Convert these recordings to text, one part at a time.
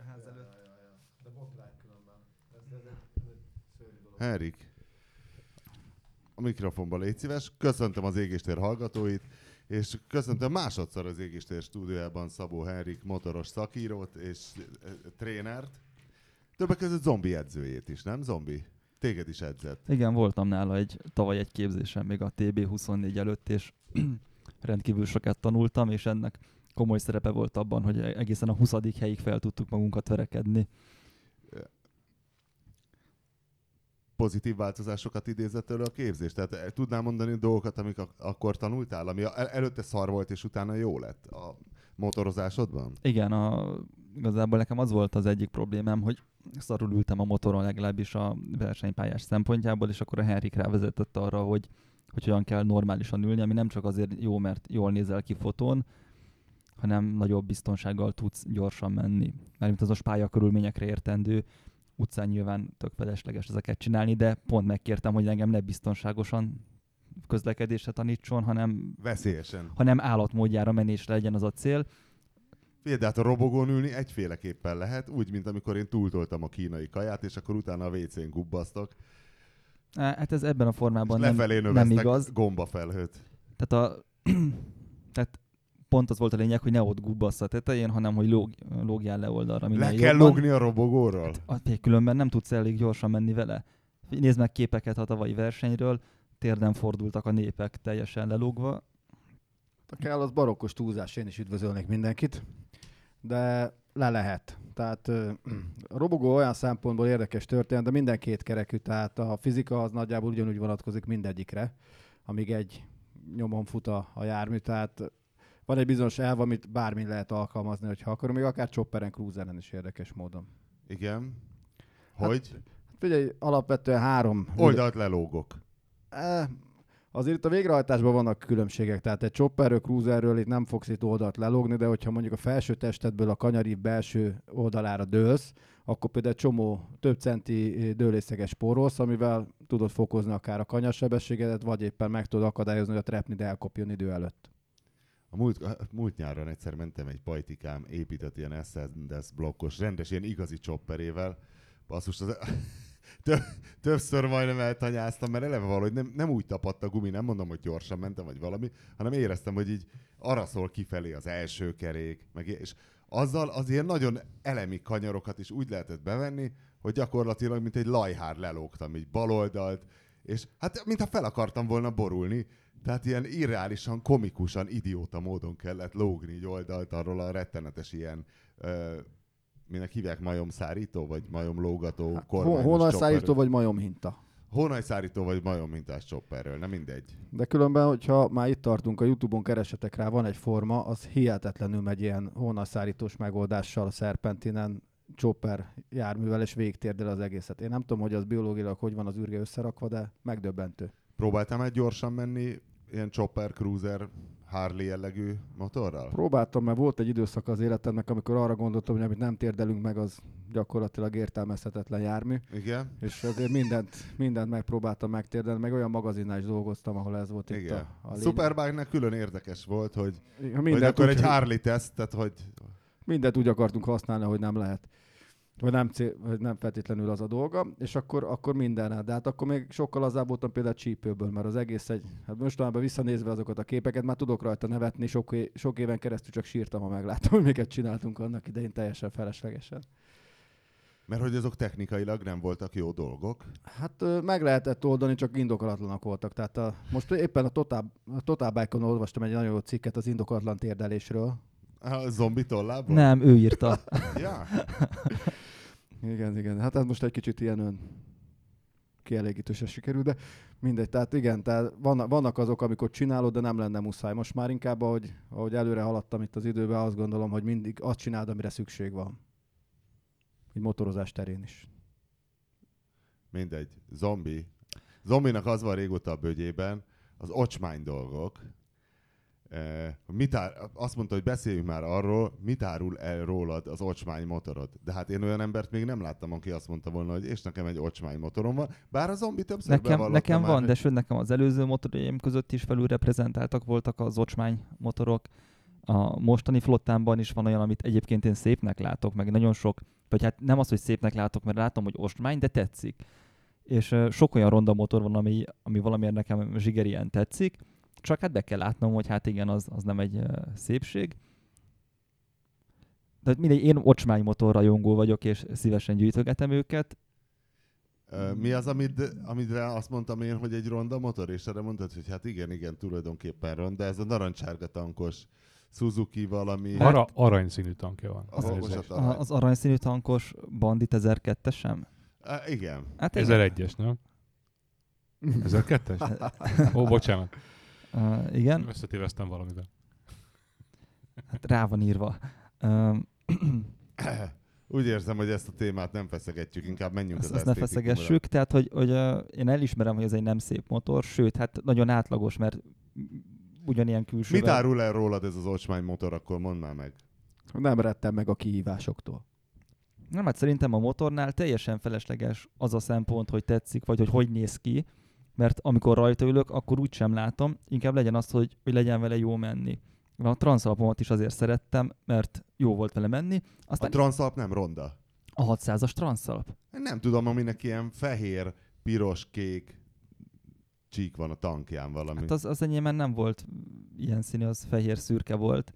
a ház Ja, előtt. ja, ja, ja. De botrány különben. Ez, ez, egy, ez egy szörnyű dolog. Henrik, a mikrofonba légy szíves. Köszöntöm az égéstér hallgatóit, és köszöntöm másodszor az égéstér stúdiójában Szabó Henrik motoros szakírót és e, trénert. Többek között zombi edzőjét is, nem zombi? Téged is edzett. Igen, voltam nála egy, tavaly egy képzésen még a TB24 előtt, és rendkívül sokat tanultam, és ennek komoly szerepe volt abban, hogy egészen a 20. helyig fel tudtuk magunkat verekedni. Pozitív változásokat idézett tőle a képzés? Tehát eh, tudnál mondani dolgokat, amik ak- akkor tanultál, ami el- előtte szar volt, és utána jó lett a motorozásodban? Igen, a, igazából nekem az volt az egyik problémám, hogy szarul ültem a motoron legalábbis a versenypályás szempontjából, és akkor a Henrik rávezetett arra, hogy, hogy hogyan kell normálisan ülni, ami nem csak azért jó, mert jól nézel ki fotón, hanem nagyobb biztonsággal tudsz gyorsan menni. Mert az most pályakörülményekre értendő, utcán nyilván tök felesleges ezeket csinálni, de pont megkértem, hogy engem ne biztonságosan közlekedésre tanítson, hanem, Veszélyesen. hanem állatmódjára menésre legyen az a cél. Figyelj, de hát a robogón ülni egyféleképpen lehet, úgy, mint amikor én túltoltam a kínai kaját, és akkor utána a WC-n gubbasztok, Hát ez ebben a és formában nem, nem igaz. gombafelhőt. Tehát, a, tehát pont az volt a lényeg, hogy ne ott gubbasz a tetején, hanem hogy lóg, lógjál le oldalra Le kell jobban. logni a robogóról? Hát, különben nem tudsz elég gyorsan menni vele. Nézd meg képeket a tavalyi versenyről, térden fordultak a népek teljesen lelógva. Ha kell, az barokkos túlzás, én is üdvözölnék mindenkit, de le lehet. Tehát a robogó olyan szempontból érdekes történet, de minden két kerekű, tehát a fizika az nagyjából ugyanúgy vonatkozik mindegyikre, amíg egy nyomon fut a, a jármű, tehát van egy bizonyos elv, amit bármi lehet alkalmazni, hogyha akarunk, még akár chopperen, cruiseren is érdekes módon. Igen. Hát- Hogy? Figyelj, alapvetően három Oldalt lelógok. Eh, Azért itt a végrehajtásban vannak különbségek, tehát egy chopperről, cruiserről itt nem fogsz itt oldalt lelógni, de hogyha mondjuk a felső testedből a kanyari belső oldalára dőlsz, akkor például egy csomó több centi dőlészeges spórolsz, amivel tudod fokozni akár a kanyarsebességedet, vagy éppen meg tudod akadályozni, hogy a trepnid elkopjon idő előtt. A múlt, a múlt nyáron egyszer mentem egy pajtikám épített ilyen Ascenders blokkos, rendes, ilyen igazi chopperével. Basszus, az, több, többször majdnem eltanyáztam, mert eleve valahogy nem, nem úgy tapadt a gumi, nem mondom, hogy gyorsan mentem, vagy valami, hanem éreztem, hogy így arra szól kifelé az első kerék, meg, és azzal az ilyen nagyon elemi kanyarokat is úgy lehetett bevenni, hogy gyakorlatilag, mint egy lajhár lelógtam, így baloldalt, és hát mintha fel akartam volna borulni, tehát ilyen irreálisan, komikusan, idióta módon kellett lógni így oldalt arról a rettenetes ilyen, ö, minek hívják majomszárító, vagy majomlógató, Hon- kormányos Honalszállító chopper. vagy majomhinta. Hónajszárító vagy majom-mintás chopperről, nem mindegy. De különben, hogyha már itt tartunk, a Youtube-on keresetek rá, van egy forma, az hihetetlenül megy ilyen hónalszárítós megoldással a Serpentinen chopper járművel, és végtérdel az egészet. Én nem tudom, hogy az biológilag hogy van az űrge összerakva, de megdöbbentő. Próbáltam egy gyorsan menni ilyen chopper, cruiser, Harley jellegű motorral? Próbáltam, mert volt egy időszak az életemnek, amikor arra gondoltam, hogy amit nem térdelünk meg, az gyakorlatilag értelmezhetetlen jármű, Igen? és azért mindent, mindent megpróbáltam megtérdelni, meg olyan magazinnál is dolgoztam, ahol ez volt itt Igen. a, a A. Superbike-nek külön érdekes volt, hogy, hogy mindent akkor úgy, egy Harley teszt, tehát hogy mindent úgy akartunk használni, hogy nem lehet. Vagy nem, cél, vagy nem feltétlenül az a dolga, és akkor, akkor minden. De hát akkor még sokkal lazább voltam például csípőből, mert az egész egy, hát mostanában visszanézve azokat a képeket, már tudok rajta nevetni, sok, é- sok éven keresztül csak sírtam, ha megláttam, hogy miket csináltunk annak idején teljesen feleslegesen. mert hogy azok technikailag nem voltak jó dolgok. Hát meg lehetett oldani, csak indokolatlanak voltak. Tehát a, most éppen a Total, a Total Bike-on olvastam egy nagyon jó cikket az indokolatlan térdelésről. A zombi tollából? Nem, ő írta. Ja. Igen, igen. Hát ez most egy kicsit ilyen ön kielégítősen sikerül, de mindegy. Tehát igen, tehát vannak, azok, amikor csinálod, de nem lenne muszáj. Most már inkább, ahogy, ahogy előre haladtam itt az időben, azt gondolom, hogy mindig azt csináld, amire szükség van. Egy motorozás terén is. Mindegy. Zombi. Zombinak az van régóta a bögyében, az ocsmány dolgok. Eh, mit ár, azt mondta, hogy beszéljünk már arról, mit árul el rólad az ocsmány motorod. De hát én olyan embert még nem láttam, aki azt mondta volna, hogy és nekem egy ocsmány motorom van. Bár a zombi többször Nekem, nekem már, van, hogy- de sőt nekem az előző motorjaim között is felül reprezentáltak voltak az ocsmány motorok. A mostani flottámban is van olyan, amit egyébként én szépnek látok, meg nagyon sok, vagy hát nem az, hogy szépnek látok, mert látom, hogy ostmány, de tetszik. És sok olyan ronda motor van, ami, ami valamiért nekem zsigerien tetszik, csak hát be kell látnom, hogy hát igen, az, az nem egy uh, szépség. De mindegy, én ocsmány motorrajongó vagyok, és szívesen gyűjtögetem őket. Mi az, amit, amire azt mondtam én, hogy egy ronda motor, és erre mondtad, hogy hát igen, igen, tulajdonképpen ronda, ez a narancsárga tankos Suzuki valami. Arra, aranyszínű tankja van. Ahol Ez most egy- a- A, az aranyszínű tankos Bandit 1002 sem? Igen. Hát igen. 1001-es, nem? 1002-es? Ó, bocsánat. Uh, igen, Összetéveztem valamivel. hát rá van írva. Um, Úgy érzem, hogy ezt a témát nem feszegetjük, inkább menjünk ezt, az ezt ne feszegessük, tehát hogy, hogy uh, én elismerem, hogy ez egy nem szép motor, sőt, hát nagyon átlagos, mert ugyanilyen külsővel. Mit árul el rólad ez az ocsmány motor, akkor mondd már meg. Nem rettem meg a kihívásoktól. Nem, hát szerintem a motornál teljesen felesleges az a szempont, hogy tetszik, vagy hogy hogy néz ki, mert amikor rajta ülök, akkor úgy sem látom, inkább legyen az, hogy, hogy legyen vele jó menni. A transzalapomat is azért szerettem, mert jó volt vele menni. A Aztán transzalp nem ronda. a 600-as transzalap. Nem tudom, aminek ilyen fehér, piros, kék csík van a tankján valami. Hát az, az enyémben nem volt ilyen színű, az fehér szürke volt,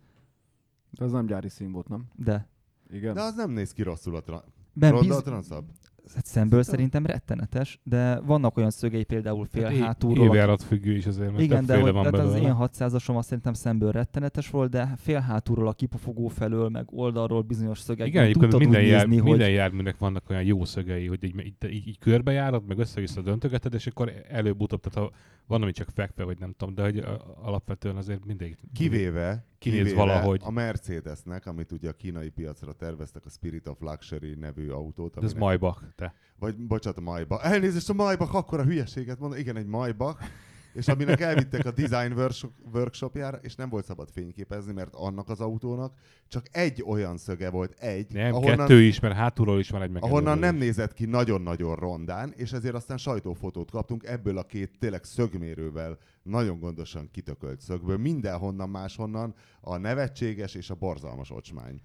De az nem gyári szín volt, nem? de Igen. De az nem néz ki rosszul a tra- ben ronda biz... a transzalp. Hát szemből szerintem rettenetes, de vannak olyan szögei például fél Hát é- hátulról, Évjárat függő is azért, mert Igen, de hogy, van tehát az én 600-asom azt szerintem szemből rettenetes volt, de fél hátulról a kipufogó felől, meg oldalról bizonyos szögekben Igen, egyébként minden, jár, nézni, minden hogy járműnek vannak olyan jó szögei, hogy így, így, így, így körbejárod, meg össze-vissza döntögeted, és akkor előbb-utóbb, tehát ha van, ami csak fekve, vagy nem tudom, de hogy alapvetően azért mindig Kivéve, Kinéz kivéve valahogy. a Mercedesnek, amit ugye a kínai piacra terveztek, a Spirit of Luxury nevű autót. De ez Maybach, te. Vagy bocsánat, a Maybach. Elnézést, a Maybach, akkor a hülyeséget mondom. Igen, egy Maybach. És aminek elvittek a design workshop- workshopjára, és nem volt szabad fényképezni, mert annak az autónak csak egy olyan szöge volt, egy, Nem, ahonnan, kettő is, mert hátulról is van egy meg ahonnan nem is. nézett ki nagyon-nagyon rondán, és ezért aztán sajtófotót kaptunk ebből a két tényleg szögmérővel, nagyon gondosan kitökölt szögből. Mindenhonnan máshonnan a nevetséges és a borzalmas ocsmány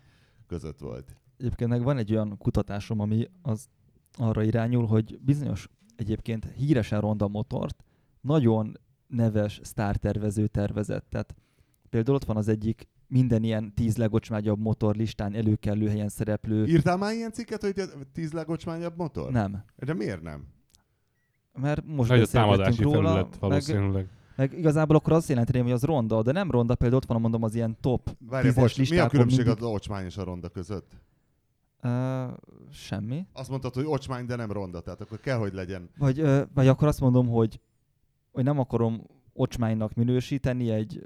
között volt. egyébként meg van egy olyan kutatásom, ami az arra irányul, hogy bizonyos egyébként híresen ronda motort nagyon neves sztártervező tervezett. Tehát például ott van az egyik minden ilyen tíz legocsmányabb motor listán előkelő helyen szereplő. Írtál már ilyen cikket, hogy tíz legocsmányabb motor? Nem. De miért nem? Mert most Nagy támadási róla, felület meg, valószínűleg. meg igazából akkor azt jelenti, hogy az ronda, de nem ronda, például ott van, mondom, az ilyen top Várj, tízes bocs, mi a különbség mindig... az ocsmány és a ronda között? Uh, semmi. Azt mondtad, hogy ocsmány, de nem ronda, tehát akkor kell, hogy legyen. Vagy, ö, vagy akkor azt mondom, hogy, hogy nem akarom ocsmánynak minősíteni egy,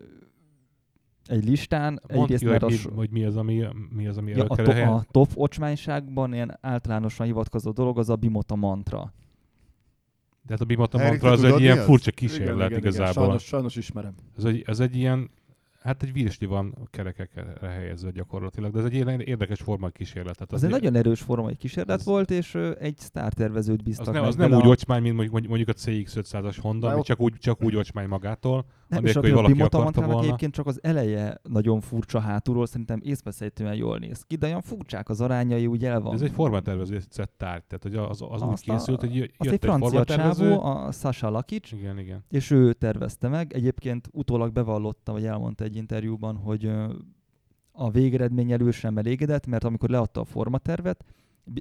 egy listán. Mondd Egyrészt, ki, hogy mert a, mi, so- hogy mi az, ami, mi az, ami ja, a, to, a top ocsmányságban ilyen általánosan hivatkozó dolog az a Bimota mantra. De hát a Bimata Erik, mantra az egy ilyen az? furcsa kísérlet igen, igen, igazából. Sajnos, sajnos ismerem. Ez egy, ez egy ilyen, hát egy virsli van a kerekekre helyezve gyakorlatilag, de ez egy érdekes forma kísérlet. Tehát Az egy nagyon erős formai kísérlet az- volt, és egy sztártervezőt az bíztak nem, meg az nem úgy a- ocsmány, mint mondjuk, mondjuk a CX-500-as Honda, ami csak úgy, csak úgy ocsmány magától. Nem, és hogy a valaki Bimota akarta mantrának volna. egyébként csak az eleje nagyon furcsa hátulról, szerintem észveszejtően jól néz ki, de olyan furcsák az arányai, úgy el van. ez egy formatervező tárgy, tehát hogy az, az úgy készült, hogy jött egy francia formatervező. csávó, a Sasha Lakic, Igen, igen. és ő tervezte meg. Egyébként utólag bevallotta, vagy elmondta egy interjúban, hogy a végeredmény elő sem elégedett, mert amikor leadta a formatervet,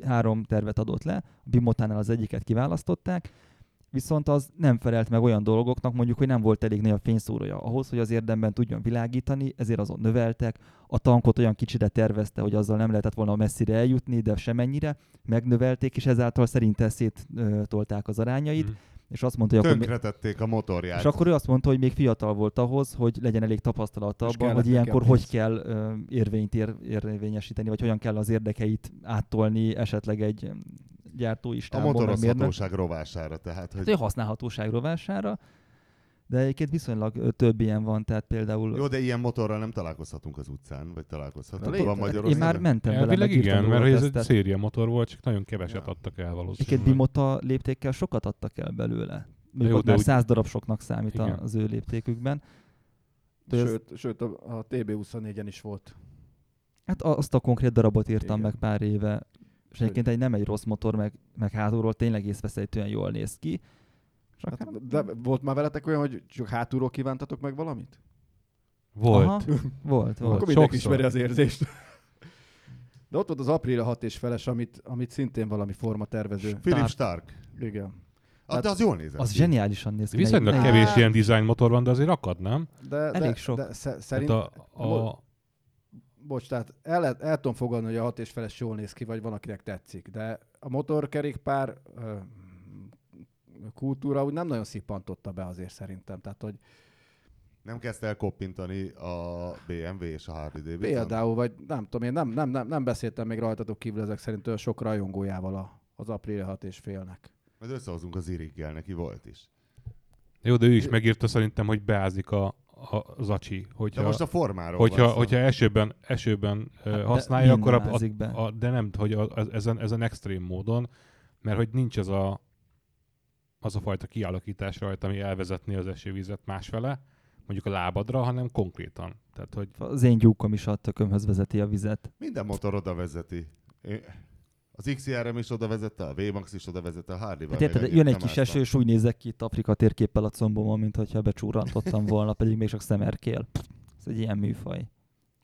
három tervet adott le, a Bimotánál az egyiket kiválasztották, viszont az nem felelt meg olyan dolgoknak, mondjuk, hogy nem volt elég nagy a fényszórója ahhoz, hogy az érdemben tudjon világítani, ezért azon növeltek. A tankot olyan kicsire tervezte, hogy azzal nem lehetett volna messzire eljutni, de semennyire megnövelték, és ezáltal szerinte széttolták az arányait, Mhm. És azt mondta, hogy akkor, Tönkretették a motorját. és akkor ő azt mondta, hogy még fiatal volt ahhoz, hogy legyen elég tapasztalata És abban, hogy ilyenkor a hogy kell ö, érvényt ér, érvényesíteni, vagy hogyan kell az érdekeit áttolni esetleg egy ö, a gyártóistából, meg mérnök. motorozhatóság rovására, tehát, Hát hogy ő használhatóság rovására, de egyébként viszonylag több ilyen van, tehát például jó, de ilyen motorral nem találkozhatunk az utcán, vagy találkozhatunk Létezik. van én Magyarországon. már mentem vele, Elvileg megírtam igen, mert ez egy széria motor volt, csak nagyon keveset Ja. adtak el valószínűleg. Egyébként Bimota léptékkel sokat adtak el belőle. Még jó, ott de már úgy- 100 darab soknak számít Igen. az ő léptékükben. hogy ez- Sőt, sőt a, a TB24-en is volt. Hát a- azt a konkrét darabot írtam Igen. meg pár éve, és egyébként egy nem egy rossz motor, meg, meg hátulról tényleg észveszejtően jól néz ki. Csak Hát, de volt már veletek olyan, hogy csak hátulról kívántatok meg valamit? Volt. Aha, volt, Akkor volt. mindenki sokszor. ismeri az érzést. De ott volt az Aprilia 6 és feles, amit, amit szintén valami forma tervező. Philip Stark. Igen. Ah, de az jól nézett Az zseniálisan néz ki. Viszonylag Ne- kevés ilyen design motor van, de azért akad, nem? De, Elég de, sok. De sze- Tehát szerint, a, a, bocs, tehát el, lehet- el tudom fogadni, hogy a 6 és feles jól néz ki, vagy van, akinek tetszik. De a motorkerékpár kultúra úgy nem nagyon szippantotta be azért szerintem. Tehát, hogy Nem kezdte el koppintani a BMW és a Harley Davidson? például, vagy nem tudom, én nem, nem, nem, nem beszéltem még rajtatok kívül ezek szerint olyan sok rajongójával a, az Aprilia 6 és félnek. Majd összehozunk az Iriggel, neki volt is. jó, de ő is megírta szerintem, hogy beázik a, a, az acsi. De Hogyha, most a formáról hogyha, van hogyha esőben, esőben Hát de használja, akkor a, a, a, de nem, hogy a, a, ezen, ezen extrém módon, mert hogy nincs az a, az a fajta kialakítás rajta, ami elvezetné az esővizet másfele, mondjuk a lábadra, hanem konkrétan. Tehát, hogy Az én gyúkom is a tökömhöz vezeti a vizet. Minden motor oda vezeti. Az XCRM is oda vezette, a VMAX is oda vezette, a Harley-vel. Hát érted, jön egy kis eső, és úgy nézek ki itt Afrika térképpel a combomon, mint hogyha becsúrantottam volna, pedig még csak szemerkél. Ez egy ilyen műfaj.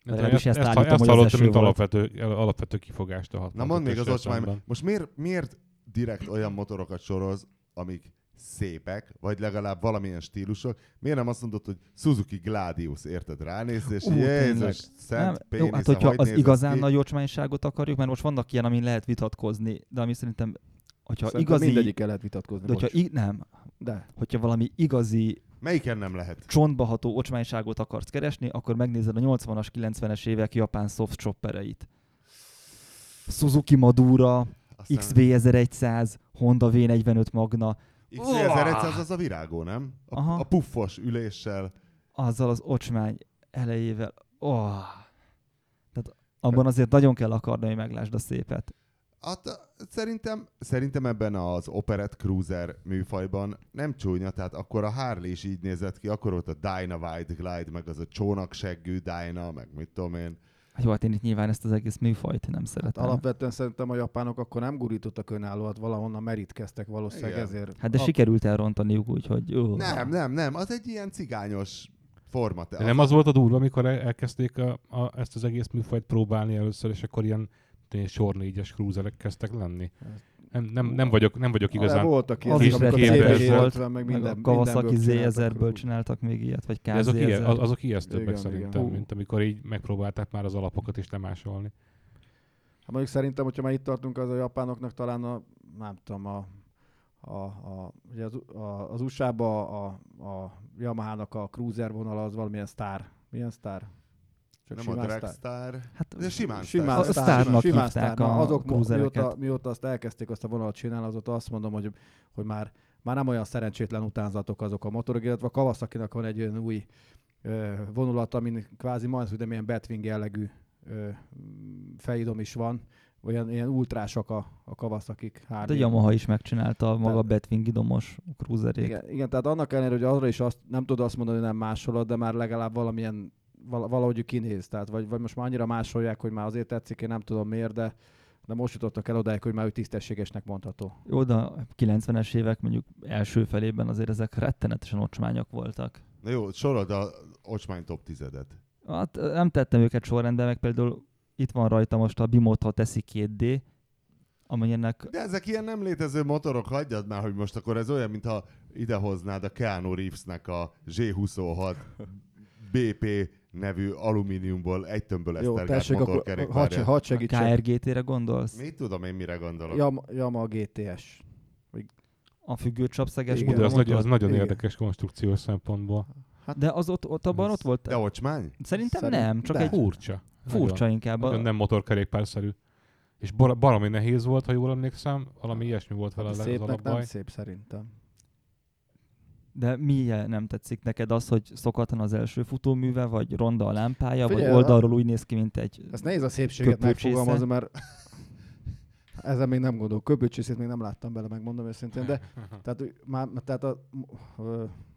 tudom, ezt, ezt állítom, ezt hallottam, mint volt. alapvető, alapvető kifogást a Na mondd még az ocsmány, most miért, miért direkt olyan motorokat soroz, amik szépek, vagy legalább valamilyen stílusok. Miért nem azt mondod, hogy Suzuki Gladius, érted? Ránézsz, és Ú, tényleg. Jézus, szent Nem, jó, hát hogyha hogy az igazán ki? nagy ocsmányságot akarjuk, mert most vannak ilyen, amin lehet vitatkozni, de ami szerintem, hogyha Szerintem igazi, mindegyikkel lehet vitatkozni. de hogyha, i- nem, De. hogyha valami igazi Melyiken nem lehet? csontba ható ocsmányságot akarsz keresni, akkor megnézed a 80-as, 90-es évek japán soft shoppereit. Suzuki Madura, Aztán XV1100, Honda V45 Magna, XV1100 az a virágó, nem? A, Aha. a puffos üléssel. azzal az ocsmány elejével. Oh. Tehát abban azért nagyon kell akarni, hogy meglásd a szépet. Hát, szerintem, szerintem ebben az Operette Cruiser műfajban nem csúnya, tehát akkor a Harley is így nézett ki, akkor volt a Dyna Wide Glide, meg az a csónakseggű Dyna, meg mit tudom én. Hát jó, hát én itt nyilván ezt az egész műfajt nem Hát szeretem. alapvetően szerintem a japánok akkor nem gurítottak önállóat, valahonnan merítkeztek valószínűleg Igen. ezért. Hát de A- sikerült elrontaniuk, úgyhogy... Ó, Nem, nem, nem, az egy ilyen cigányos forma. De nem az volt a durva, amikor el- elkezdték a, a, ezt az egész műfajt próbálni először, és akkor ilyen, ilyen sor négyes cruiserek kezdtek lenni. Nem, nem, nem, vagyok, nem vagyok De igazán... voltak Az is amik a képes CB70 volt, meg meg minden, a Kawasaki mindenből Z1000-ből csináltak. még ilyet, vagy De azok, ilyen, KZ1000. azok ijesztőbbek Igen, szerintem, igen. mint amikor így megpróbálták már az alapokat is lemásolni. Hát mondjuk szerintem, hogyha már itt tartunk, az a japánoknak talán a, nem tudom, a, a, a, ugye az, a, az USA-ba a, a Yamaha-nak a cruiser vonala az valamilyen sztár. Milyen sztár? Csak Nem a simán Dragstar. Hát, De simán, Simán A sztár. sztár, sztárnak simán hívták sztár. A azok mióta, mióta azt elkezdték azt a vonalat csinálni, azóta azt mondom, hogy, hogy már, már nem olyan szerencsétlen utánzatok azok a motorok, illetve a Kawasaki-nak van egy olyan új ö, vonulat, amin kvázi majdnem, hogy ilyen Batwing jellegű ö, fejidom is van, olyan ilyen ultrásak a, a Kawasaki de Harley. Yamaha is megcsinálta maga Tehát- Batwing idomos cruiserét. Igen, igen, tehát annak ellenére, hogy arra is azt nem tudod azt mondani, hogy nem másolod, de már legalább valamilyen val- valahogy kinéz. Tehát vagy, vagy most már annyira másolják, hogy már azért tetszik, én nem tudom miért, de, de most jutottak el odáig, hogy már ő tisztességesnek mondható. Jó, de a 90-es évek mondjuk első felében azért ezek rettenetesen ocsmányok voltak. Na jó, sorold a ocsmány top tizedet. Hát nem tettem őket sorrendben, meg például itt van rajta most a Bimota Teszi 2D, amelynek De ezek ilyen nem létező motorok, hagyjad már, hogy most akkor ez olyan, mintha idehoznád a Keanu Reevesnek a G26 BP nevű alumíniumból egy tömből Jó, esztergált tessék, akkor hadd, motorkerékpárja. hadd a segítsek. KRGT-re gondolsz? Mit tudom én, mire gondolok? Yama, Yamaha GTS. A függőcsapszeges Igen. De az, nagy, az nagyon Igen. érdekes konstrukciós szempontból. De az ott, ott abban ott volt? De ocsmány? Szerintem Szerint- nem, csak de. egy Furcsa. furcsa inkább. Nagyon, A, nagyon nem motorkerékpárszerű. És bar- baromi nehéz volt, ha jól emlékszem, valami ilyesmi volt vele Hát az szépnek nem szép szerintem. De milyen nem tetszik neked az, hogy szokatlan az első futóműve, vagy ronda a lámpája, Figyelj, vagy oldalról úgy néz ki, mint egy... Ez nehéz a szépséget megfogalmazni, mert ezen még nem gondolok. Köpőcsészét még nem láttam bele, megmondom őszintén, de tehát, már, tehát a,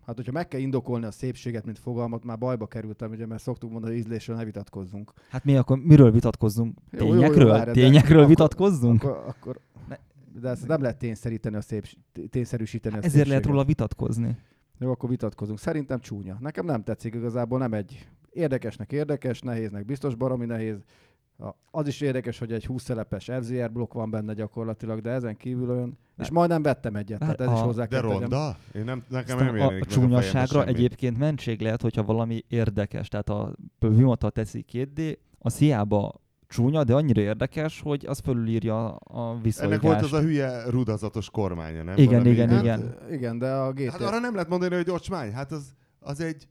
Hát, hogyha meg kell indokolni a szépséget, mint fogalmat, már bajba kerültem, ugye, mert szoktuk mondani, hogy ízlésről ne vitatkozzunk. Hát mi akkor miről vitatkozzunk? Jó, jó, jó, Tényekről? várj, Tényekről akkor- vitatkozzunk? Akkor, akkor, de ezt nem lehet tényszeríteni a szép, tényszerűsíteni a Ezért lehet szépséget. róla vitatkozni. Jó, akkor vitatkozunk. Szerintem csúnya. Nekem nem tetszik igazából, nem egy érdekesnek érdekes, nehéznek biztos baromi nehéz. A- Az is érdekes, hogy egy 20 szelepes FZR blokk van benne gyakorlatilag, de ezen kívül olyan... És majdnem vettem egyet, tehát ez is A- hozzá De ronda? Én nem, nekem Aztán nem a, jelenik a a csúnyaságra semmi. egyébként mentség lehet, hogyha valami érdekes. Tehát a Vimota teszi 2D, az hiába csúnya, de annyira érdekes, hogy az fölülírja a Ennek viszonygást. volt az a hülye rudazatos kormánya, nem? Igen, Valami- igen, hát, igen. Igen, de a GT... Hát arra nem lehet mondani, hogy ocsmány. Hát az, az egy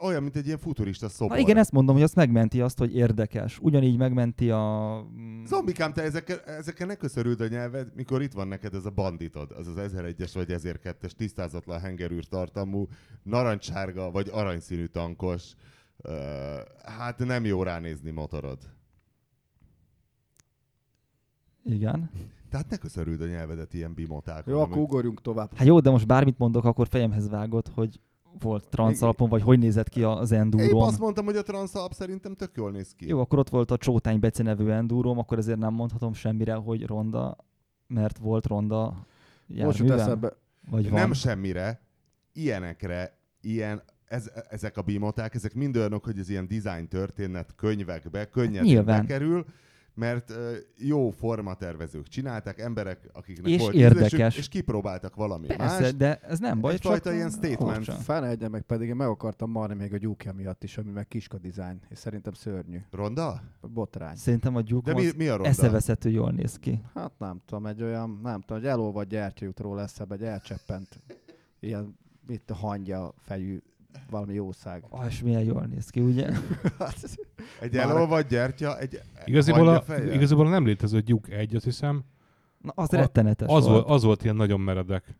olyan, mint egy ilyen futurista szobor. Na igen, ezt mondom, hogy azt megmenti azt, hogy érdekes. Ugyanígy megmenti a... mm, Zombikám, te ezekkel, ezekkel ne köszörüld a nyelved, mikor itt van neked ez a banditod, az az 1001-es vagy 1002-es tisztázatlan hengerűr tartalmú, narancssárga vagy aranyszínű tankos, uh, hát nem jó ránézni motorod. Igen. Tehát ne köszörüld a nyelvedet ilyen bimotákon. Jó, amik- akkor ugorjunk tovább. Hát jó, de most bármit mondok, akkor fejemhez vágott, hogy volt transzalapon, vagy hogy nézett ki az Én enduro azt mondtam, hogy a transzalap szerintem tök jól néz ki. Jó, akkor ott volt a Csótány Bece nevű enduro akkor ezért nem mondhatom semmire, hogy ronda, mert volt ronda Most járművem, eszembe. vagy van. Nem semmire, ilyenekre, ilyen, ez, ezek a bimoták, ezek mind olyanok, hogy ez ilyen design történet könyvekbe könnyedén Nyilván. bekerül, mert jó formatervezők csinálták, emberek, akiknek És volt érdekes. ízlésük, és kipróbáltak valami Persze, más. de ez nem baj, Egyfajta csak ilyen statement. furcsa. Felejtje meg, pedig én meg akartam marni még a gyúkja miatt is, ami meg kiska design, és szerintem szörnyű. Ronda? Botrány. Szerintem a gyúk De mi, mi a ronda? eszeveszető jól néz ki. Hát nem tudom, egy olyan, nem tudom, gyertya jut róla eszebe, egy elcseppent, ilyen, itt a hangya fejű, valami jószág. Ah, és milyen jól néz ki, ugye? Egy Már- elolvadt gyertya, egy Igaziból a, hangyafejjel? igaziból a nem létező Duke 1, azt hiszem, Na, az A- rettenetes az volt. volt, az volt ilyen nagyon meredek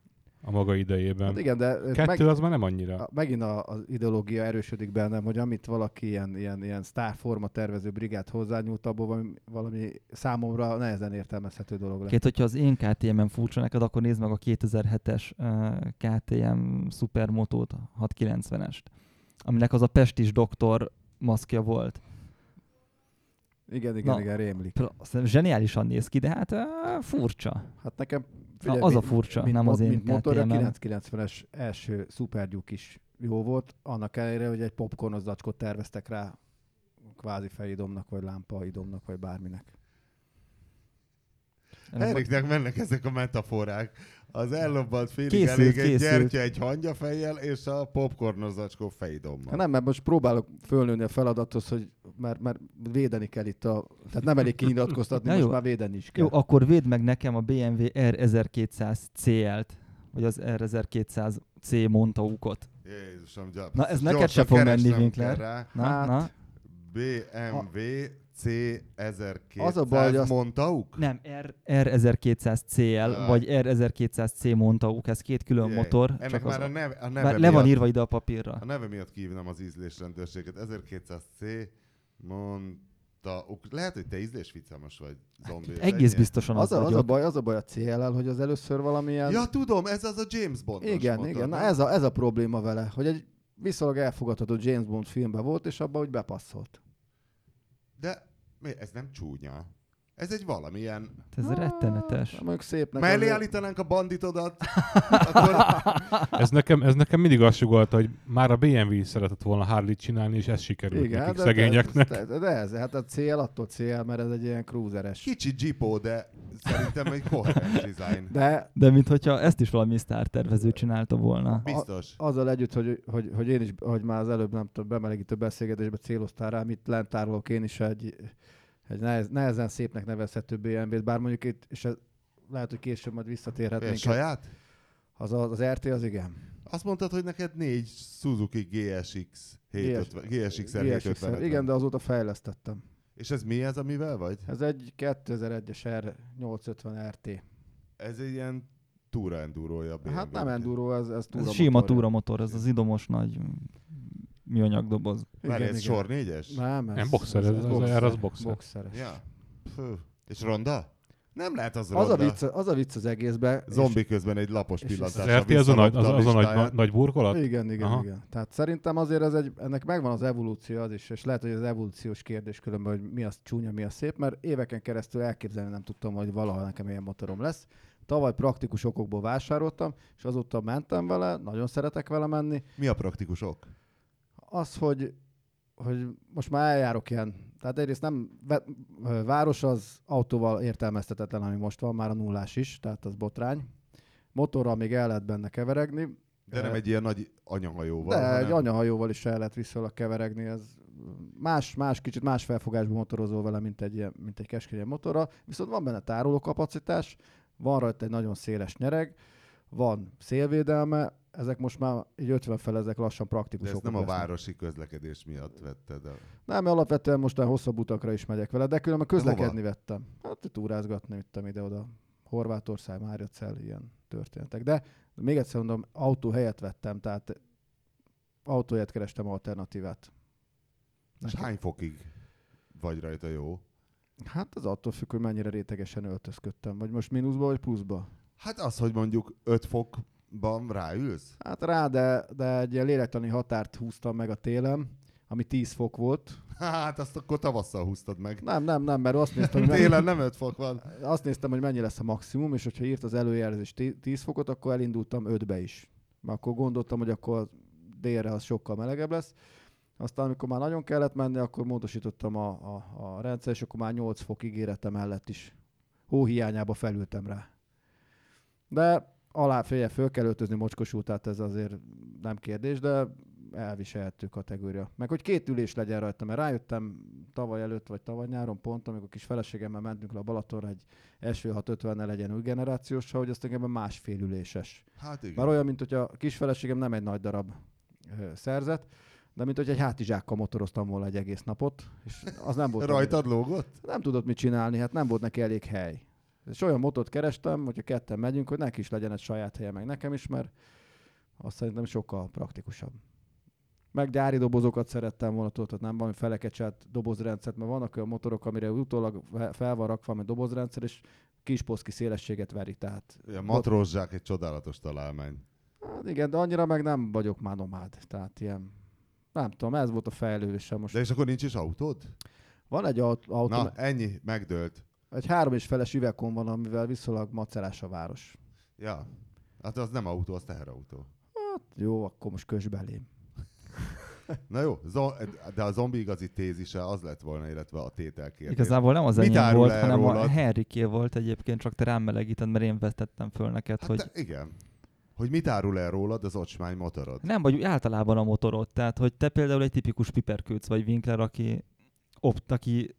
a maga idejében. Hát igen, de Kettő meg, az már nem annyira. a, megint a, az ideológia erősödik bennem, hogy amit valaki ilyen, ilyen, ilyen sztárforma tervező brigád hozzányúlt, abból valami, valami számomra nehezen értelmezhető dolog lett. Két, hogyha az én KTM-en furcsa neked, akkor nézd meg a 2007-es uh, KTM Supermotót, 690-est, aminek az a pestis doktor maszkja volt. Igen, igen, Na. igen, rémlik. Aztán zseniálisan néz ki, de hát uh, furcsa. Hát nekem Na, az a mint- furcsa, mint, nem mo- az én mint motor, a KTM-em. 990-es első szupergyúk is jó volt, annak ellenére, hogy egy popcornos zacskót terveztek rá kvázi fejédomnak, vagy lámpaidomnak, vagy bárminek. Eriknek mennek ezek a metaforák. Az ellobbant félig Készült, elég egy készült. gyertya egy hangyafejjel, és a popcornos zacskó fejdommal. Hát nem, mert most próbálok fölnőni a feladathoz, hogy mert, mert védeni kell itt a... Tehát nem elég kinyilatkoztatni, most jó. már védeni is kell. Jó, akkor védd meg nekem a BMW R1200 CL-t, vagy az R1200C Montaukot. Jézusom, gyar- Na, ez neked se fog menni, Winkler. Na, Hát, na. BMW C1200 Az a baj, hogy azt- Montauk? Nem, R, R1200CL, Jaj. vagy R1200C Montauk, ez két külön Jaj, motor. Ennek csak az már a neve, a neve Bár le van miatt- írva ide a papírra. A neve miatt kívnám az ízlésrendőrséget. 1200C Montauk. Lehet, hogy te ízlésficamos vagy, zombi. Egész Ennyi. biztosan az, az, a, az, baj, az a baj a CL-el, hogy az először valamilyen... Ja, tudom, ez az a James Bond. igen, motor, igen. Na ez a, ez a probléma vele, hogy egy viszonylag elfogadható James Bond filmben volt, és abban úgy bepasszolt. De ez nem csúnya. Ez egy valamilyen... Ez rettenetes. Hát, Mondjuk szépnek. Mellé azért- állítanánk a banditodat, akkor Ez nekem, ez nekem mindig azt sugalta, hogy már a BMW szeretett volna harley csinálni, és ez sikerült Igen, nekik de, szegényeknek. De, de, de, ez, hát a cél attól cél, mert ez egy ilyen cruiseres. kicsi Jeepo, de szerintem egy koherens design. De De mintha ezt is valami sztár tervező csinálta volna. Biztos. azzal együtt, hogy, hogy, hogy én is, hogy már az előbb nem tudom, bemelegítő beszélgetésbe céloztál rám, itt lent tárolok én is egy, egy nehez, nehezen szépnek nevezhető BMW-t, bár mondjuk itt, és ez, lehet, hogy később majd visszatérhetnénk. saját? Az, az, az RT az igen. Azt mondtad, hogy neked négy Suzuki GSX 750, GSX-er GSX-er. 750 Igen, de azóta fejlesztettem. És ez mi ez, amivel vagy? Ez egy 2001-es R850 RT. Ez egy ilyen túra endurója. Hát nem enduro, ez, ez túra Ez sima motorja. túramotor, ez az idomos nagy műanyag doboz. Várj, ez igen. sor négyes? Nem, ez, Nem, boxer, ez- az boxer, R az boxer. boxeres. Ja. Fő. És ronda? Nem lehet az, Az a, vicc, az a vicc az egészben. és- Zombi közben egy lapos és- Az RT az a nagy, az, az a nagy, nagy burkolat? Igen, igen, Aha. igen. Tehát szerintem azért ez egy, ennek megvan az evolúció az is, és lehet, hogy az evolúciós kérdés különben, hogy mi az csúnya, mi a szép, mert éveken keresztül elképzelni nem tudtam, hogy valaha nekem ilyen motorom lesz. Tavaly praktikus okokból vásároltam, és azóta mentem vele, nagyon szeretek vele menni. Mi a praktikus ok? Az, hogy, hogy most már eljárok ilyen, tehát egyrészt nem, város az autóval értelmeztetetlen, ami most van, már a nullás is, tehát az botrány. Motorral még el lehet benne keveregni, De nem egy ilyen nagy anyahajóval. de hanem... egy anyahajóval is el lehet viszonylag keveregni, ez más, más, kicsit más felfogásban motorozol vele, mint egy, ilyen- mint egy keskeny motorral, viszont van benne tárolókapacitás, van rajta egy nagyon széles nyereg, van szélvédelme, ezek most már így 50 fel, ezek lassan De praktikusok. ezt nem a városi közlekedés miatt vetted el. Nem, mert alapvetően most már hosszabb utakra is megyek vele, de különben De közlekedni vettem. Hát túrázgatni vittem ide-oda. Horvátország, Márjacel, ilyen történetek. De még egyszer mondom, autó helyet vettem, tehát autóját kerestem alternatívát. És hány fokig vagy rajta jó? Hát az attól függ, hogy mennyire rétegesen öltözködtem. Vagy most mínuszba, vagy pluszba. Hát az, hogy mondjuk 5 fokban ráülsz? Hát rá, de, de egy lélektani határt húztam meg a télen, ami 10 fok volt. Hát azt akkor tavasszal húztad meg. Nem, nem, nem, mert azt néztem, hogy Télen nem 5 fok van. azt néztem, hogy mennyi lesz a maximum, és hogyha írt az előjelzés 10 fokot, akkor elindultam 5-be is. Mert akkor gondoltam, hogy akkor délre az sokkal melegebb lesz. Aztán, amikor már nagyon kellett menni, akkor módosítottam a, a, a rendszer, és akkor már 8 fok ígérete mellett is hó hiányába felültem rá. De alá félje föl kell öltözni mocskos tehát ez azért nem kérdés, de elviselhető kategória. Meg hogy két ülés legyen rajta, mert rájöttem tavaly előtt, vagy tavaly nyáron pont, amikor kis feleségemmel mentünk le a Balatonra, egy SV650 ne legyen új generációs, hogy azt engem másfél üléses. Hát igen. Már olyan, mint hogy a kis feleségem nem egy nagy darab ö, szerzet, de mint hogy egy hátizsákkal motoroztam volna egy egész napot, és az nem volt. Rajtad lógott? Nem tudott mit csinálni, hát nem volt neki elég hely. És olyan motot kerestem, hogyha ketten megyünk, hogy neki is legyen egy saját helye, meg nekem is, mert azt szerintem sokkal praktikusabb. Meg gyári dobozokat szerettem volna, tudod, nem valami felekecselt dobozrendszert, mert vannak olyan motorok, amire utólag fe- fel van rakva egy dobozrendszer, és kisposzki szélességet veri, tehát A matrózzsák egy csodálatos találmány. hát igen, de annyira meg nem vagyok már nomád, tehát ilyen, nem tudom, ez volt a fejlődésem most. De és akkor nincs is autód? Van egy aut- autó, Na, ennyi, megdőlt. Egy három és feles üvegkon van, amivel viszonylag macerás a város. Ja. Hát az nem autó, az teherautó. Jó, akkor most kös belém. Na jó, zo- de a zombi igazi tézise az lett volna, illetve a tételkérdés. Igazából nem az enyém volt, el hanem a rólad? Henriké volt egyébként, csak te rám melegíted, mert én vetettem föl neked, Hát hogy te, igen. Hogy mit árul el rólad az ocsmány motorod? nem, vagy általában a motorod. Tehát, hogy te például egy tipikus piperkőc vagy Winkler, aki, opt, aki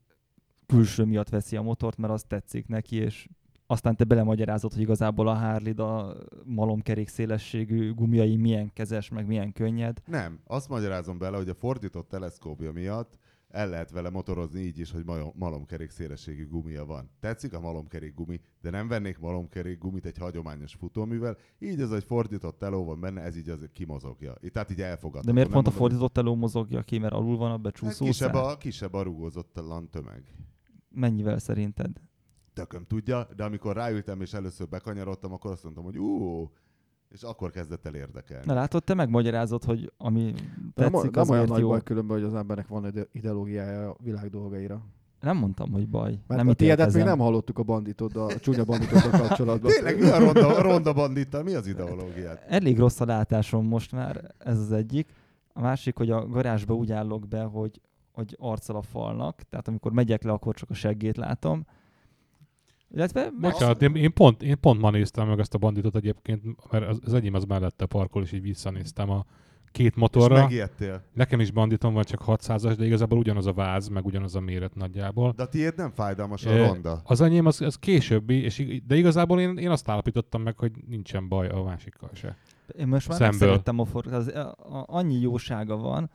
külső miatt veszi a motort, mert az tetszik neki, és aztán te belemagyarázod, hogy igazából a harley a malomkerék szélességű gumiai milyen kezes, meg milyen könnyed. Nem, azt magyarázom bele, hogy a fordított teleszkópja miatt el lehet vele motorozni így is, hogy malomkerék szélességű gumia van. Tetszik a malomkerék gumi, de nem vennék malomkerék gumit egy hagyományos futóművel, így ez egy fordított teló van benne, ez így az kimozogja. Itt, tehát így elfogadható. De miért pont a fordított elő mozogja ki, mert alul van a Hát becsúszó kisebb szál? a, kisebb a rugózottalan tömeg. Mennyivel szerinted? Tököm tudja, de amikor ráültem és először bekanyarodtam, akkor azt mondtam, hogy ú, és akkor kezdett el érdekelni. Na látod, te megmagyarázod, hogy ami nem, tetszik, nem az olyan miért nagy jó. baj különben, hogy az embernek van ide- ideológiája a világ dolgaira. Nem mondtam, hogy baj. Mert nem a tiédet még nem hallottuk a banditod, a csúnya banditoddal kapcsolatban. Tényleg mi a ronda, a ronda bandittal? Mi az ideológiát? Elég rossz a látásom most már, ez az egyik. A másik, hogy a garázsba úgy állok be, hogy, hogy arccal a falnak, tehát amikor megyek le, akkor csak a seggét látom. Illetve Bocsánat, én, én, pont, én pont ma néztem meg ezt a banditot egyébként, mert az, az enyém az mellette parkol, és így visszanéztem a két És motorra. megijedtél. Nekem is banditom van, csak 600-as, de igazából ugyanaz a váz, meg ugyanaz a méret nagyjából. De a tiéd nem fájdalmas a ronda. Az enyém az, az későbbi, és, ig- de igazából én, én azt állapítottam meg, hogy nincsen baj a másikkal se. én most már nem szemből. szerettem a for... Az, a, a, annyi jósága van,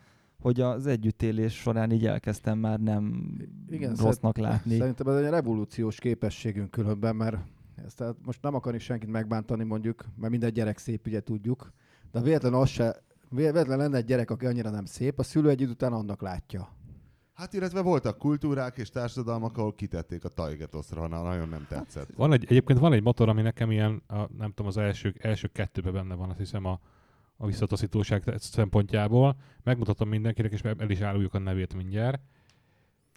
hogy az együttélés során így elkezdtem már nem Igen, rossznak látni. Szerintem ez egy revolúciós képességünk különben, mert ezt tehát most nem akarni senkit megbántani mondjuk, mert minden gyerek szép, ugye tudjuk, de véletlen az se, véletlen lenne egy gyerek, aki annyira nem szép, a szülő egy idő után annak látja. Hát illetve voltak kultúrák és társadalmak, ahol kitették a Tajgetoszra, ha nagyon nem tetszett. Van egy, egyébként van egy motor, ami nekem ilyen, a, nem tudom, az első, első kettőben benne van, azt hiszem a, a visszataszítóság szempontjából. Megmutatom mindenkinek, és el is áruljuk a nevét mindjárt.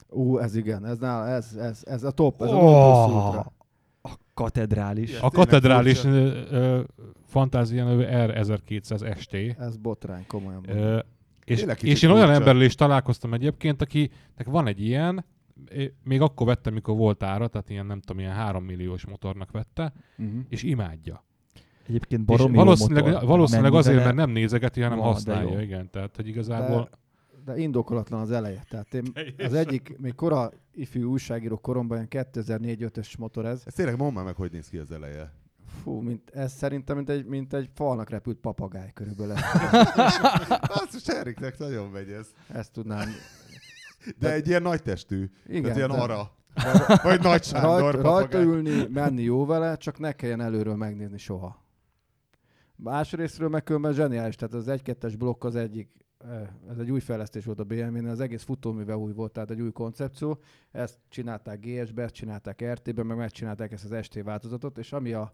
Ú, ez igen, ez, nál, ez, ez, ez a top, ez a Oh, ultra. a katedrális. Igen. A katedrális fantázia nevű R1200 ST. Ez botrány, komolyan. Ö, és, és én olyan emberrel is találkoztam egyébként, akinek van egy ilyen, még akkor vettem, mikor volt ára, tehát ilyen nem tudom, ilyen 3 milliós motornak vette, Uh-huh. és imádja. Egyébként És baromi jó valószínűleg, motor. valószínűleg azért, mert nem nézegeti, hanem Van, de használja, jó. igen. Tehát, hogy igazából... De, de indokolatlan az eleje. Tehát én, az egyik, még kora ifjú újságíró koromban, ilyen 2004-5-ös motor ez. Ez tényleg mondd már meg, hogy néz ki az eleje. Fú, mint, ez szerintem mint egy, mint egy falnak repült papagáj körülbelül. Basszus, Eriknek nagyon megy ez. Ezt tudnám. De egy ilyen nagy testű. Igen, Tehát ilyen de- ara. Vagy Nagy Sándor Rajt, rajta ülni, menni jó vele, csak ne kelljen előről megnézni soha. Másrésztről meg különben zseniális, tehát az 1-2-es blokk az egyik, eh, ez egy új fejlesztés volt a BMW-nél, az egész futóműve új volt, tehát egy új koncepció. Ezt csinálták GS-be, ezt csinálták RT-ben, meg megcsinálták ezt az ST változatot, és ami a...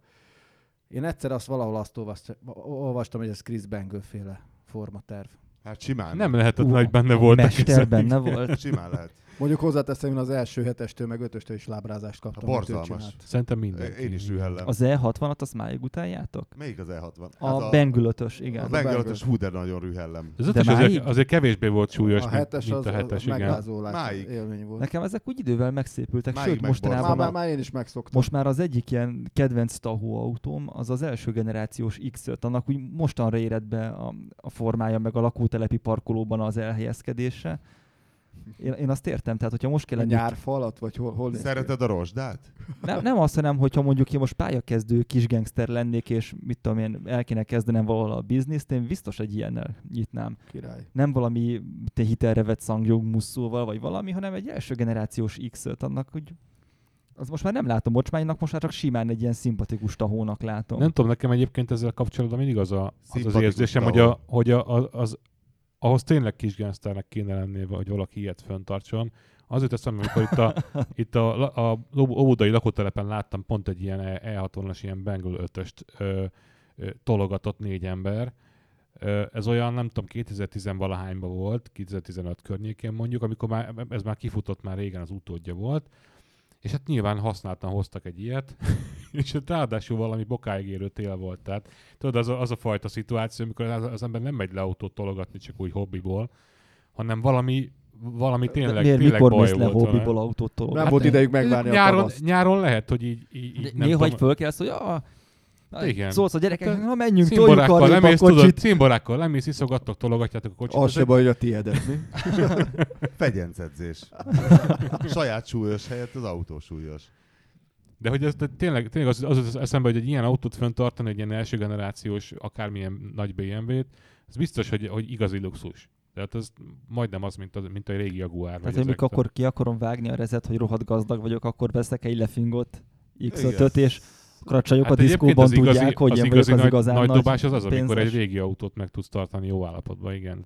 Én egyszer azt valahol azt olvast- olvastam, hogy ez Chris Bangle féle formaterv. Hát simán. Nem lehetett Ú, nagy benne volt. Mester benne volt. Simán lehet. Mondjuk hozzáteszem, én az első hetestől, meg ötöstől is lábrázást kaptam. ő borzalmas. Szerintem mindenki. Én is rühellem. Az E60-at azt máig utáljátok? Melyik az E60? A, Bengülötös, igen. A a Bengalatos hú, de nagyon rühellem. Az ötös máig? azért, azért kevésbé volt súlyos, a mint, hetes mint az, a hetes, az igen. Máig. élmény volt. Nekem ezek úgy idővel megszépültek, Máig sőt mostanában Már, már, a, már én is megszoktam. most már az egyik ilyen kedvenc tahó autóm, az az első generációs X5, annak úgy mostanra érett be a, a formája, meg a lakótelepi parkolóban az elhelyezkedése. Én, én azt értem, tehát hogyha most kell a egy nyárfalat, vagy hol, hol? Szereted a rozsdát? nem, nem azt, hanem hogyha mondjuk én most pályakezdő kis gangster lennék, és mit tudom én, el kéne kezdenem valahol a bizniszt, én biztos egy ilyennel nyitnám. Király. Nem valami te hitelre vett szangjog musszóval, vagy valami, hanem egy első generációs X5, annak hogy az most már nem látom bocsmánynak, most már csak simán egy ilyen szimpatikus tahónak látom. Nem tudom, nekem egyébként ezzel kapcsolatban mindig az a, az, az érzésem, hogy, tahó. a, hogy a, a, az, ahhoz tényleg kis gangsternek kéne lennie, hogy valaki ilyet föntartson. Azért eszembe, amikor itt a, itt a, a, a óvodai lakótelepen láttam pont egy ilyen E- E60-as ilyen Bengal 5-öst ö, ö, tologatott négy ember. Ö, ez olyan, nem tudom, 2010-valahányban volt, 2015 környékén mondjuk, amikor már, ez már kifutott, már régen az utódja volt, és hát nyilván használtan hoztak egy ilyet, és hát ráadásul valami bokáig érő tél volt. Tehát tudod, az a, az a fajta szituáció, amikor az, az ember nem megy le autót tologatni csak úgy hobbiból, hanem valami, valami tényleg, Miért, tényleg mikor baj mész le hobbiból autót Nem tologatni? volt idejük megvárni a nyáron, tavaszt. nyáron lehet, hogy így, így, így nem Néha egy fölkelsz, hogy ah, na, Igen. szólsz a gyerekeknek, Hát, na menjünk, toljuk a lemész, tudod, kocsit. cimborákkal lemész, iszogattok, tologatjátok a kocsit. Az se baj, hogy a tiédet, mi? Fegyencedzés. Saját súlyos helyett az autó súlyos. De hogy ez de tényleg, tényleg az, az, az eszembe, hogy egy ilyen autót fenntartani, egy ilyen első generációs, akármilyen nagy BMW-t, ez biztos, hogy, hogy igazi luxus. Tehát ez majdnem az, mint, az, mint a régi Jaguar. Tehát, hogy ezek mikor a- akkor ki akarom vágni a rezet, hogy rohadt gazdag vagyok, akkor veszek egy lefingot X5-öt, Igen. és akkor a csajok Hát a diszkóban az igazi, tudják, hogy az én igazi az nagy, igazán nagy nagy dobás az az, amikor egy pénzes. régi autót meg tudsz tartani jó állapotban, igen.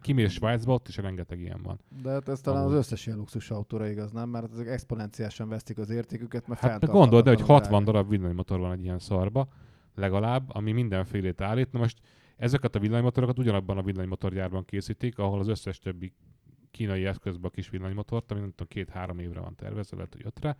Kimész Svájcba, ott is rengeteg ilyen van. De hát ez talán az Amúgy. összes ilyen luxus autóra igaz, nem? Mert ezek exponenciálisan vesztik az értéküket, mert Hát gondold, de hogy fenntarthatatlan 60 darab villanymotor van egy ilyen szarba, legalább, ami mindenfélét állít. Na most ezeket a villanymotorokat ugyanabban a villanymotorgyárban készítik, ahol az összes többi kínai eszközbe a kis villanymotort, ami nem tudom, két-három évre van tervezve, lehet, hogy ötre.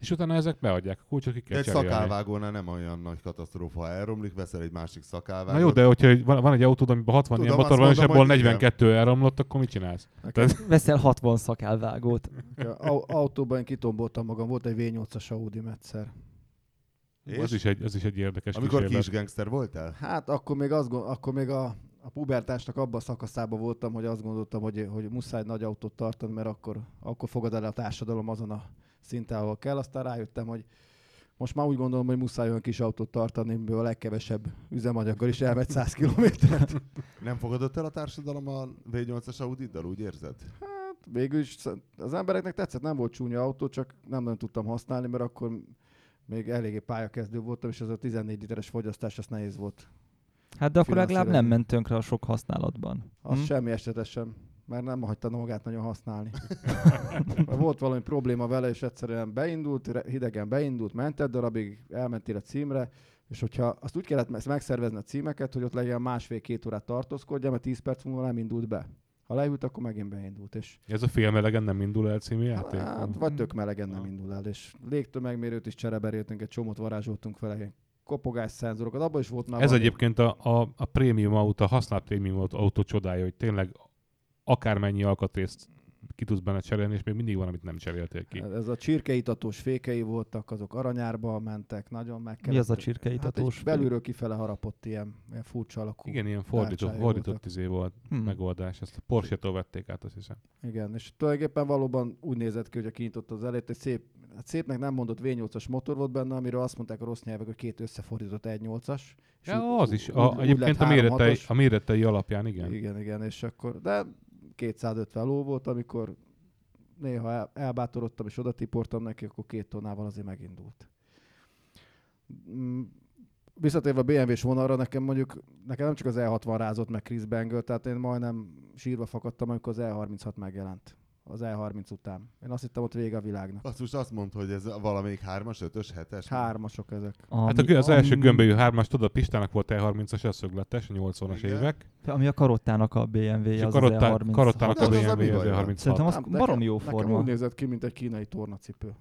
És utána ezek beadják a kulcsot, ki kell egy cserélni. szakálvágónál nem olyan nagy katasztrófa, ha elromlik, veszel egy másik szakálvágót. Na jó, de hogyha van, van egy autód, amiben 60 ilyen Tudom, motor van, és abból hogy igen. 42 elromlott, akkor mit csinálsz? Tehát- Veszel 60 szakálvágót. Au- Autóban én kitomboltam magam, volt egy V8-as Audi egyszer. És? Az is, egy, az is egy érdekes Amikor kísérlet. kis gangster voltál? Hát akkor még, azt, gond- akkor még a, a pubertásnak abban a szakaszában voltam, hogy azt gondoltam, hogy, hogy muszáj nagy autót tartani, mert akkor, akkor fogad el a társadalom azon a szinten, ahol kell. Aztán rájöttem, hogy most már úgy gondolom, hogy muszáj olyan kis autót tartani, amiből a legkevesebb üzemanyaggal is elmegy 100 kilométert. Nem fogadott el a társadalom a V8-as Audiddal, úgy érzed? Végül is az embereknek tetszett, nem volt csúnya autó, csak nem nagyon tudtam használni, mert akkor még eléggé pályakezdő voltam, és az a 14 literes fogyasztás, az nehéz volt. Hát de akkor legalább nem ment tönkre a sok használatban. Az Hm? semmi esetesen sem. Mert nem hagyta magát nagyon használni. Volt valami probléma vele, és egyszerűen beindult, hidegen beindult, ment egy darabig, elmentél a címre, és hogyha azt úgy kellett me- megszervezni a címeket, hogy ott legyen másfél-két órát tartózkodja, mert 10 perc múlva nem indult be. Ha leült, akkor megint beindult. És Ez a félmelegen nem indul el című játék? hát, vagy tök melegen nem indul el, és légtömegmérőt is csereberéltünk, egy csomót varázsoltunk vele, kopogás szenzorokat, abban is volt már Ez valami- egyébként a, a, a prémium autó, a használt prémium autó csodája, hogy tényleg akármennyi alkatrészt ki tudsz benne cserélni, és még mindig van, amit nem cseréltél ki. Ez a csirkeitatós fékei voltak, azok aranyárba mentek, nagyon meg Mi az a kellett- csirkeitatós Hát belülről kifele harapott ilyen, ilyen furcsa alakú. Igen, ilyen fordított, fordított izé volt Hmm. megoldás. Ezt a Porsche-tól vették át, azt hiszem. Igen, és tulajdonképpen valóban úgy nézett ki, hogy a kinyitott az elét, egy szép, hát szépnek nem mondott V8-as motor volt benne, amiről azt mondták a rossz nyelvek, hogy két összefordított 1.8-as. és Ja, úgy- az is. úgy- A, úgy egyébként lett a méretei, 3.6-os. a méretei alapján, igen. Igen, igen, és akkor, de 250 ló volt, amikor néha el, elbátorodtam és oda tiportam neki, akkor két tonnával azért megindult. Mm, Visszatérve a BMW-s vonalra, nekem mondjuk, nekem nem csak az E60 rázott meg Chris Bangle, tehát én majdnem sírva fakadtam, amikor az E36 megjelent. Az E30 után. Én azt hittem, ott vége a világnak. Azt most azt mondta, hogy ez valamelyik hármas, ötös, hetes? Hármasok ezek. Hát a, az első gömbölyű hármas, tudod, Pistának volt E30-as, ez szögletes, a 80-as Igen. évek. Ami a karottának a BMW-je, a az karottá, az E30. karottának a Hát az a BMW mi az van? E36. Szerintem az Nem, barom nekem- jó Nekem forma. úgy nézett ki, mint egy kínai tornacipő.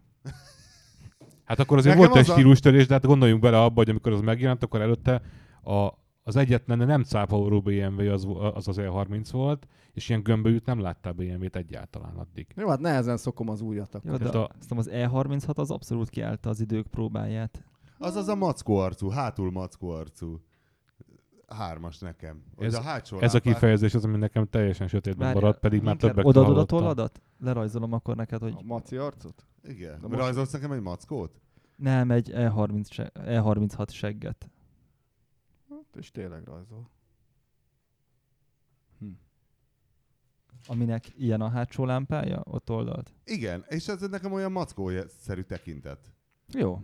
Hát akkor azért Nekem volt egy az a- stílustörés, de hát gondoljunk bele abba, hogy amikor az megjelent, akkor előtte a, az egyetlen nem cáfoló BMW az, az az E30 volt, és ilyen gömbölyűt nem láttál BMW-t egyáltalán addig. Jó, hát nehezen szokom az újat. akkor. Jó, de a- a... az E36 az abszolút kiállta az idők próbáját. Az az a mackó arcú, hátul mackó arcú. Hármas nekem. Hogy Ez- a hátsó Ez a lámpák- kifejezés az, ami nekem teljesen sötétben maradt, pedig már többek Odaadod a tolladat? Lerajzolom akkor neked, hogy A maci arcot? Igen. Na most- Rajzolsz nekem egy mackót? nem egy E E30 se... E36 segget. És tényleg rajzol. Aminek ilyen a hátsó lámpája, ott oldalt. Igen, és ez nekem olyan mackó-szerű tekintet. Jó.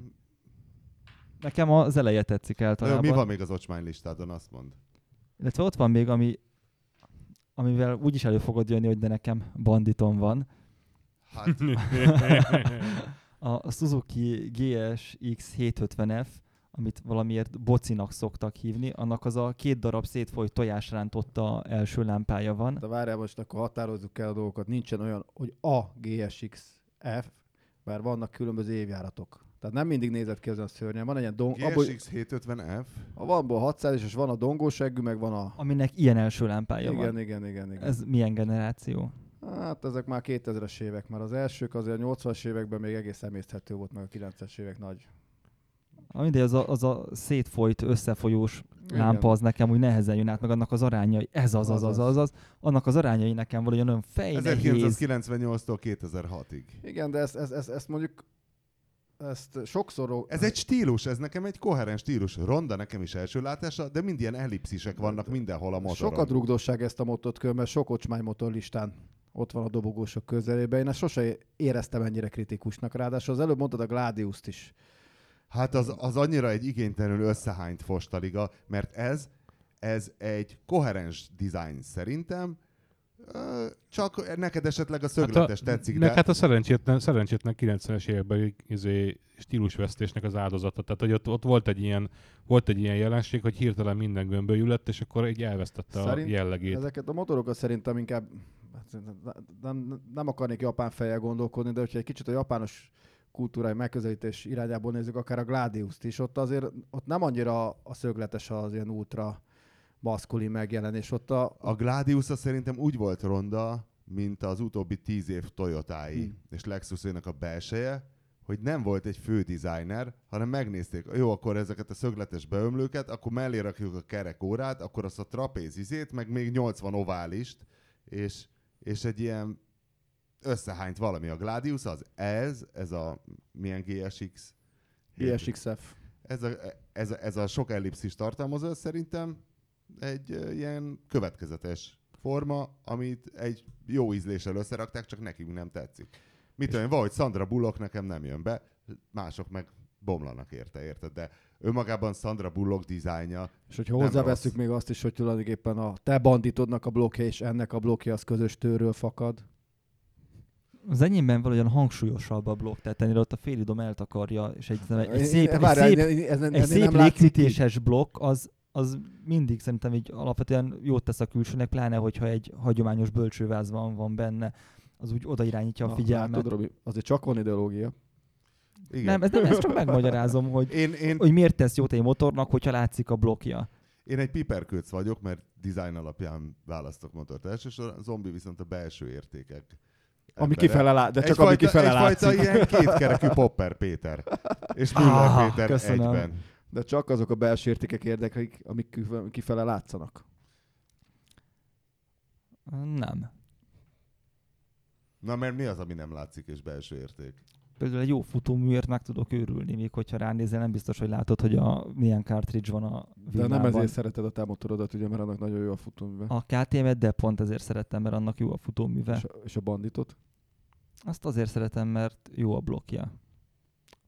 Nekem az eleje tetszik általában. mi van még az ocsmány listádon, azt mond. Illetve ott van még, ami, amivel úgy is elő fogod jönni, hogy de nekem banditon van. Hát, A Suzuki GSX 750F, amit valamiért bocinak szoktak hívni, annak az a két darab szétfolyt tojásrántotta első lámpája van. De várjál, most akkor határozzuk el a dolgokat. Nincsen olyan, hogy a GSX F, bár vannak különböző évjáratok. Tehát nem mindig nézett ki ezen a szörnyen. Van egy ilyen dong... abból- GSX 750F, a van abból 600 és van a dongóseggű, meg van a... Aminek ilyen első lámpája Igen, van. igen, igen, igen. Ez milyen generáció? Hát ezek már 2000-es évek, mert az elsők azért a 80-as években még egész emészthető volt, meg a 90-es évek nagy. A mindegy, az a, az a szétfolyt, összefolyós lámpa az nekem úgy nehezen jön át, meg annak az arányai, ez az, az, az, az, az, annak az arányai nekem valahogy olyan fejnehéz. 1998-tól 2006-ig. Igen, de ezt, ezt, ezt, ezt mondjuk ezt sokszor... Ez egy stílus, ez nekem egy koherens stílus. Ronda nekem is első látása, de mind ilyen ellipszisek vannak mindenhol a motoron. Sokat rugdosság ezt a motot kör, mert sok ocsmány motor listán ott van a dobogósok közelében. Én ezt sose éreztem ennyire kritikusnak. Ráadásul az előbb mondtad a Gladius-t is. Hát az, az annyira egy igénytelenül összehányt fostaliga, mert ez, ez egy koherens design szerintem, csak neked esetleg a szögletes hát tetszik, meg de hát a szerencsétlen, szerencsétlen 90-es években izé, stílusvesztésnek az áldozata. Tehát, hogy ott, ott volt, egy ilyen, volt egy ilyen jelenség, hogy hirtelen minden gömbölyű lett, és akkor így elvesztette Szerint a jellegét. Ezeket a motorokat szerintem inkább hát nem, nem akarnék japán fejjel gondolkodni, de hogyha egy kicsit a japános kultúrai megközelítés irányából nézzük, akár a Gladius-t is, ott azért ott nem annyira a szögletes az ilyen ultra maszkulin megjelenés. Ott a, a gladius szerintem úgy volt ronda, mint az utóbbi tíz év Toyotái Hmm. és Lexusének a belseje, hogy nem volt egy fő designer, hanem megnézték, jó, akkor ezeket a szögletes beömlőket, akkor mellé rakjuk a kerekórát, akkor azt a trapéz izét, meg még 80 oválist, és, és egy ilyen összehányt valami a Gladius, az ez, ez a milyen GSX? GSX-F. Ez a, ez, a, ez a sok ellipszis tartalmazó, szerintem egy ilyen következetes forma, amit egy jó ízléssel összerakták, csak nekünk nem tetszik. Mit tudom én, valahogy Sandra Bullock nekem nem jön be, mások meg bomlanak érte, érted? De önmagában Sandra Bullock dizájnja, És hogyha hozzáveszünk még azt is, hogy tulajdonképpen a te banditodnak a blokkja és ennek a blokkja az közös tőről fakad. Az enyémben valahogyan hangsúlyosabb a blokk, tehát ennél ott a félidom eltakarja, és egy, egy szép, egy szép, ez- egy szép légkötéses blokk, az, az mindig szerintem így alapvetően jót tesz a külsőnek, pláne hogyha egy hagyományos bölcsőváz van, van benne, az úgy odairányítja a Na, figyelmet. Látod, Robi, azért csak van ideológia. igen. nem, ez nem, ezt csak megmagyarázom, hogy, Én, én, hogy miért tesz jót egy motornak, hogyha látszik a blokkja. én egy piperkőc vagyok, mert design alapján választok motort elsősorban, a zombi viszont a belső értékek. Ami kifele lát, de csak egyfajta, ami kifele egyfajta látszik. ilyen kétkerekű Popper Péter. És Müller Ah, Péter köszönöm. egyben. De csak azok a belső értékek érdekelik, amik kif- kifele látszanak. Nem. Na mert mi az, ami nem látszik és belső érték? Például egy jó futóműért meg tudok őrülni, még hogyha ránézel, nem biztos, hogy látod, hogy a, milyen cartridge van a De villában. nem ezért szereted a te motorodat, ugye, mert annak nagyon jó a futóműve. A KTM-et, de pont ezért szeretem, mert annak jó a futóműve. És a, és a banditot. Azt azért szeretem, mert jó a blokkja.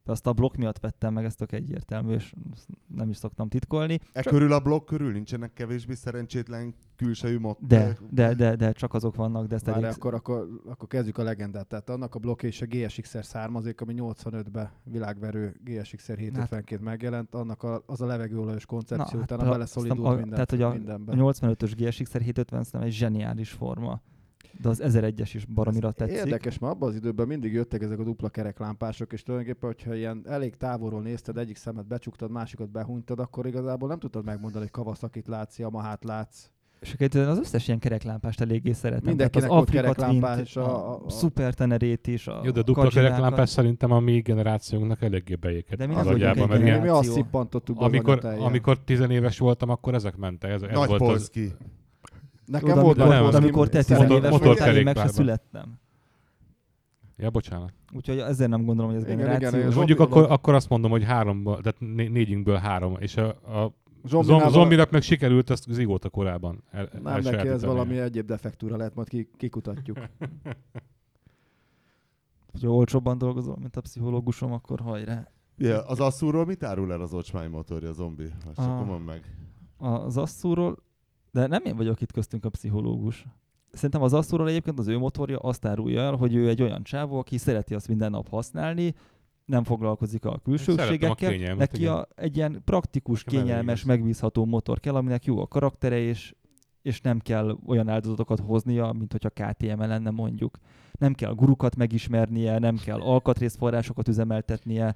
Azt a blokk miatt vettem meg, ez tök egyértelmű, és ezt nem is szoktam titkolni. E Csak- körül a blokk körül nincsenek kevésbé szerencsétlen külsejű mot... De, de, de, de csak azok vannak, de ezt Várj, elég... akkor, akkor, akkor kezdjük a legendát. Tehát annak a blokkja és a GSX-er származik, ami 85-ben világverő GSX-er 752 megjelent, annak a, az a levegőolajos koncepció, Na, hát utána a- beleszolidult minden, tehát, hogy a- mindenbe. A 85-ös GSX-er 750 szerintem egy zseniális forma. De az 1001-es is baromira Ez tetszik. Érdekes, mert abban az időben mindig jöttek ezek a dupla kereklámpások, és tulajdonképpen, hogyha ilyen elég távolról nézted, egyik szemet becsuktad, másikat behunytad, akkor igazából nem tudtad megmondani, hogy Kawasaki látsz, Yamahát látsz. És az összes ilyen kereklámpást eléggé szeretem. Mindenkinek Tehát az Afrika kereklámpás, Twint, a- a, a- a Super Tenerét is, a Jó, de dupla Kadzsinákat. kereklámpás szerintem a mi generációnknak eléggé beéket De mi az nem vagyunk agyába, egy mert Mi, ilyen, mi generáció. azt szippantottuk az amikor, amikor tizenéves voltam, akkor ezek mentek. Ez, ez Nagy volt az, Polszki. Nekem volt amikor, volt, amikor te szeretem. 10 éves motor- voltál, én meg se születtem. Ja, bocsánat. Úgyhogy ezért nem gondolom, hogy ez Igen, generáció. igen, igen. mondjuk akkor, akkor azt mondom, hogy háromból, tehát né- négyünkből három, és a, a Zombinával- zom, zombinak meg sikerült ezt zigóta korábban el, Nem neki, ez valami egyéb defektúra lehet, majd ki, kikutatjuk. Ha olcsóbban dolgozol, mint a pszichológusom, akkor hajrá. Ja, az asszúról mit árul el az ocsmány motorja, zombi? Azt csak Ah. meg. Az Asszúról, de nem én vagyok itt köztünk a pszichológus. Szerintem az Asszúról egyébként az ő motorja azt árulja el, hogy ő egy olyan csávó, aki szereti azt minden nap használni, nem foglalkozik a a külsőségekkel. kényelmet, Neki igen. a, egy ilyen praktikus, Nekem kényelmes, megbízható motor kell, aminek jó a karaktere, és, és nem kell olyan áldozatokat hoznia, mint hogyha KTM -e lenne mondjuk. Nem kell gurukat megismernie, nem kell alkatrészforrásokat üzemeltetnie,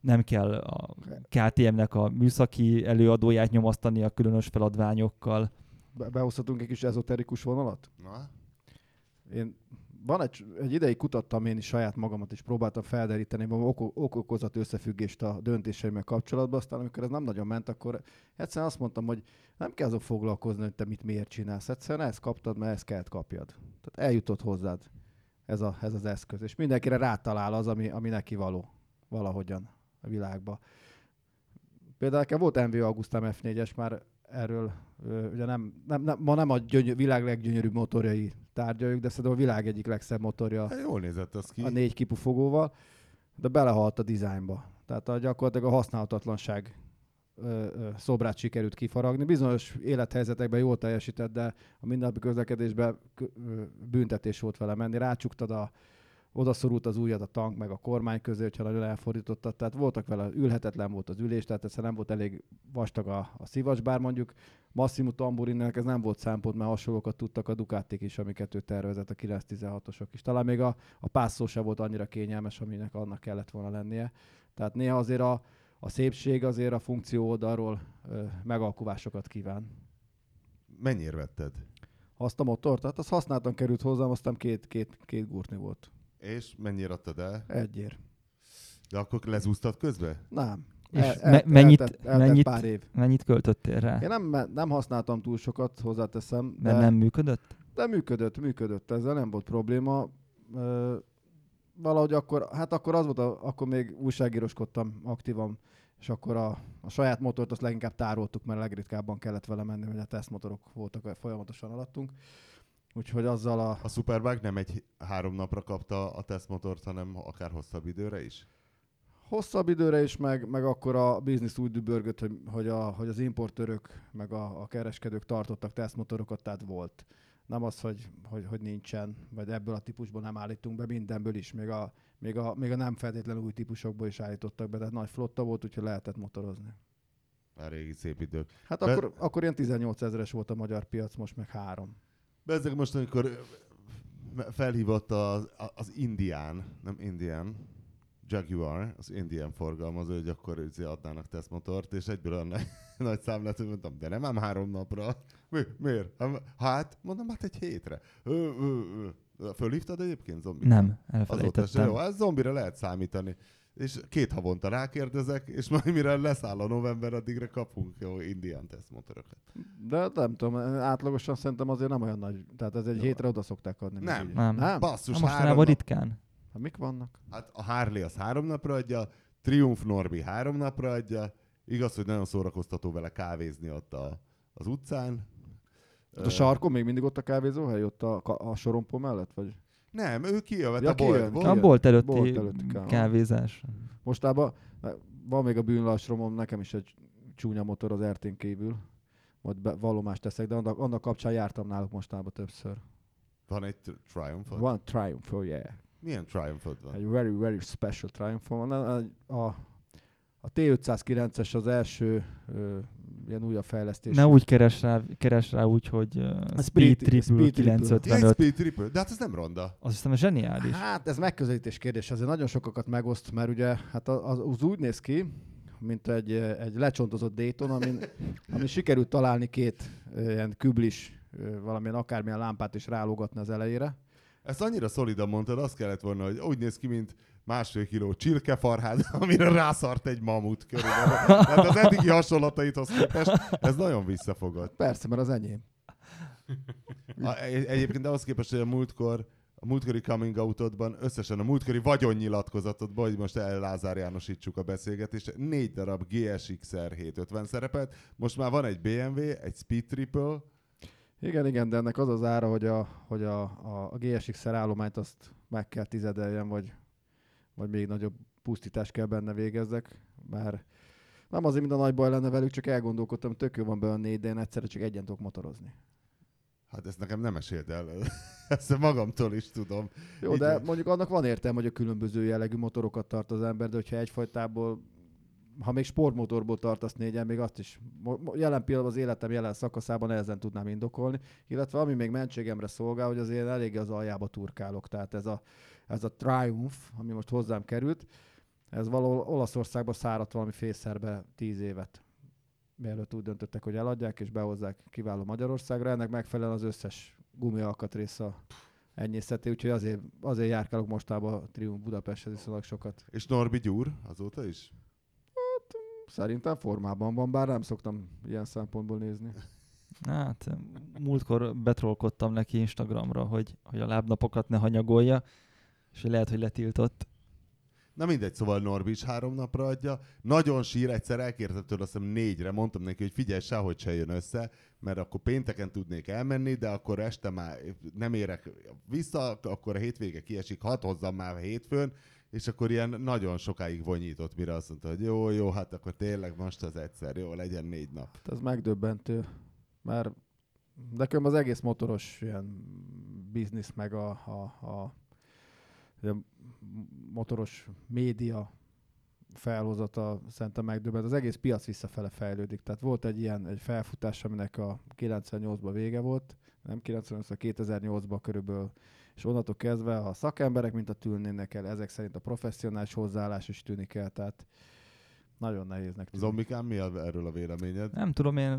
nem kell a KTM-nek a műszaki előadóját nyomasztani a különös feladványokkal. Be- behozhatunk egy kis ezoterikus vonalat? Na? Én van egy, egy ideig kutattam én is saját magamat, és próbáltam felderíteni a ok- ok-okozat összefüggést a döntéseimmel kapcsolatban, aztán amikor ez nem nagyon ment, akkor egyszerűen azt mondtam, hogy nem kell azon foglalkozni, hogy te mit miért csinálsz. Egyszerűen ezt kaptad, mert ezt kellett kapjad. Tehát eljutott hozzád ez, a, ez az eszköz. És mindenkire rátalál az, ami, ami neki való valahogyan a világba. Például nekem volt MV Augustam F4-es, már erről ugye nem, nem, nem, ma nem a gyöny- világ leggyönyörűbb motorjai tárgyaljuk, de szerintem a világ egyik legszebb motorja Hát jól nézett az ki. a négy kipufogóval, de belehalt a dizájnba. Tehát a, gyakorlatilag a használhatatlanság ö, ö, szobrát sikerült kifaragni. Bizonyos élethelyzetekben jól teljesített, de a mindennapi közlekedésben büntetés volt vele menni. Rácsuktad a odaszorult az ujjad a tank meg a kormány közé, hogyha nagyon elfordítottad. Tehát voltak vele, ülhetetlen volt az ülés, tehát egyszerűen nem volt elég vastag a, a szivacs, bár mondjuk Massimo Tamburinnek ez nem volt szempont, mert hasonlókat tudtak a Ducatik is, amiket ő tervezett, a 916-osok is. Talán még a, a pászó se volt annyira kényelmes, aminek annak kellett volna lennie. Tehát néha azért a, a szépség azért a funkció oldalról ö, megalkuvásokat kíván. Mennyire vetted? Azt a motort, tehát azt használtan került hozzám, aztán két, két, két gurtni volt. És mennyire adtad el? Egyér. De akkor lezúztad közbe? Nem. És me- mennyit- eltelt, eltelt mennyit- pár év. Mennyit költöttél rá? Én nem, nem használtam túl sokat, hozzáteszem, de, Mert nem működött? de működött, működött, ezzel nem volt probléma. Ö, valahogy akkor, hát akkor az volt, a, akkor még újságíroskodtam aktívan, és akkor a, a saját motort azt leginkább tároltuk, mert legritkábban kellett vele menni, hogy a tesztmotorok voltak folyamatosan alattunk. Úgyhogy azzal a... A Superbike nem egy három napra kapta a tesztmotort, hanem akár hosszabb időre is? Hosszabb időre is, meg, meg akkor a biznisz úgy dübörgött, hogy, hogy, a, hogy az importőrök, meg a, a kereskedők tartottak tesztmotorokat, tehát volt. Nem az, hogy, hogy, hogy nincsen, vagy ebből a típusból nem állítunk be, mindenből is, még a, még a, még a nem feltétlenül új típusokból is állítottak be, tehát nagy flotta volt, úgyhogy lehetett motorozni. A régi szép idők. Hát Be- akkor, akkor ilyen 18 ezeres volt a magyar piac, most meg három. Bezzeg most, amikor felhívott az, az Indián, nem Indian, Jaguar, az Indian forgalmazó, hogy akkor izé adnának tesztmotort, és egyből olyan nagy, nagy szám lett, hogy mondtam, de nem ám három napra. Mi, miért? Hát, mondom, hát egy hétre. Ö, ö, ö. Fölhívtad egyébként zombi? Nem, Azóta se elfelejtettem. jó, ez zombira lehet számítani. És két havonta rákérdezek, és majd mire leszáll a november, addigra kapunk jó indián tesztmotorokat. De nem tudom, átlagosan szerintem azért nem olyan nagy. Tehát ez egy Jó. hétre oda szokták adni. Nem. Nem. Nem? Basszus, Na, három nap. ritkán. Hát mik vannak? Hát a Harley az három napra adja, Triumph Norbi három napra adja, igaz, hogy nagyon szórakoztató vele kávézni ott a, az utcán. Ott Ö, a sarkon még mindig ott a kávézóhely, ott a, a sorompó mellett? Vagy? Nem, ő kijövet Ja, a kijön, boltból. kijön. A bolt előtti, Bolt előtti ká- kávézás. Mostában eh, van még a bűnlassromom, nekem is egy csúnya motor az RT-n kívül. Majd be, vallomást teszek, de annak, annak kapcsán jártam náluk mostában többször. Van egy tri- Triumph Van Triumph, oh yeah. Milyen triumph van? Egy very, very special Triumph van. A, a, a T509-es az első ö, ilyen újabb fejlesztés. Ne úgy keres rá, keres rá úgy, hogy uh, Speed- Speed Triple Speed Triple. Ja, egy 955. Speed Triple, de hát ez nem ronda. Azt hiszem, zseniális. Hát ez megközelítés kérdés, azért nagyon sokakat megoszt, mert ugye hát az, az úgy néz ki, mint egy, egy lecsontozott Dayton, amin, amin sikerült találni két ilyen küblis, valamilyen akármilyen lámpát is rálógatni az elejére. Ezt annyira szolidan mondtad, azt kellett volna, hogy úgy néz ki, mint másfél kiló csirkefarhád, amire rászart egy mamut körülbelül. Tehát az eddigi hasonlataithoz képest ez nagyon visszafogott. Persze, mert az enyém. A, egy- egyébként ahhoz képest, hogy a múltkor a múltkori coming outodban, összesen a múltkori vagyonnyilatkozatodban, hogy most el Lázár Jánosítsuk a beszélgetést, négy darab GSX-R 750 szerepelt, most már van egy BMW, egy Speed Triple, Igen, igen, de ennek az az ára, hogy a, hogy a, a, a GSX-er állományt azt meg kell tizedeljen, vagy, vagy még nagyobb pusztítást kell benne végezzek, mert nem azért, mint a nagy baj lenne velük, csak elgondolkodtam, tök jó van a négy, de én egyszerre csak egyen tudok motorozni. hát ezt nekem nem meséld el, ezt magamtól is tudom. Jó, Így de van. mondjuk annak van értelme, hogy a különböző jellegű motorokat tart az ember, de hogyha egyfajtából, ha még sportmotorból tartasz négyen, még azt is jelen pillanatban az életem jelen szakaszában nehezen tudnám indokolni, illetve ami még mentségemre szolgál, hogy azért eléggé az aljába turkálok, tehát ez a, ez a Triumph, ami most hozzám került, ez valahol Olaszországban száradt valami fészerbe tíz évet. Mielőtt úgy döntöttek, hogy eladják és behozzák kiváló Magyarországra, ennek megfelelően az összes gumialkatrész a enyészeti, úgyhogy azért, azért járkálok mostában a Triumph Budapesthez viszonylag sokat. És Norbi Gyúr azóta is? Szerintem formában van, bár nem szoktam ilyen szempontból nézni. Hát, múltkor betrollkodtam neki Instagramra, hogy, hogy a lábnapokat ne hanyagolja, és lehet, hogy letiltott. Na mindegy, szóval Norbi is három napra adja. Nagyon sír, egyszer elkérte tőle, azt hiszem négyre. Mondtam neki, hogy figyelj, sehogy se jön össze, mert akkor pénteken tudnék elmenni, de akkor este már nem érek vissza, akkor a hétvége kiesik, hat hozzam már hétfőn, és akkor ilyen nagyon sokáig vonyított, mire azt mondta, hogy jó, jó, hát akkor tényleg most az egyszer, jó, legyen négy nap. Hát ez megdöbbentő, mert de különben az egész motoros ilyen biznisz, meg a, a, a, a motoros média felhozata szerintem megdöbbent. Az egész piac visszafele fejlődik. Tehát volt egy ilyen egy felfutás, aminek a 98-ban vége volt, nem 98 a 2008-ban körülbelül, és onnantól kezdve a szakemberek, mint a tűnnének el, ezek szerint a professzionális hozzáállás is tűnik el, tehát nagyon nehéznek tűnik. Zombikám, mi a, erről a véleményed? Nem tudom, én,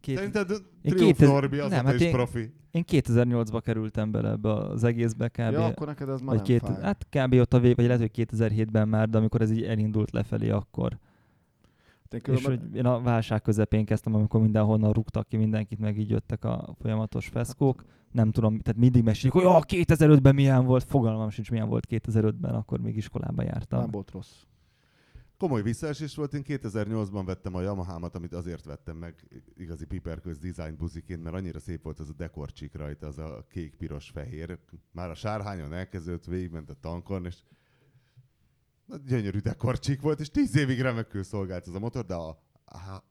két, Szerinted Én 2000 Norbi azóta nem, hát is én- profi? én 2008-ba kerültem bele ebbe az egészbe kb. Ja, akkor neked ez már nem két, fáj. hát kb. ott a vég, vagy lehet, hogy 2007-ben már, de amikor ez így elindult lefelé akkor. Én És különben- hogy én a válság közepén kezdtem, amikor mindenhonnan rúgtak ki mindenkit, meg így jöttek a folyamatos feszkók. Nem tudom, tehát mindig mesélik, hogy oh, 2005-ben milyen volt, fogalmam sincs milyen volt 2005-ben, akkor még iskolába jártam. nem volt rossz. Komoly visszaesés volt, én 2008-ban vettem a Yamahámat, amit azért vettem meg igazi piperköz design buziként, mert annyira szép volt az a dekorcsik rajta, az a kék, piros, fehér. Már a sárhányon elkezdődött, végigment a tankon, és Na, gyönyörű dekorcsik volt, és tíz évig remekül szolgált ez a motor, de a,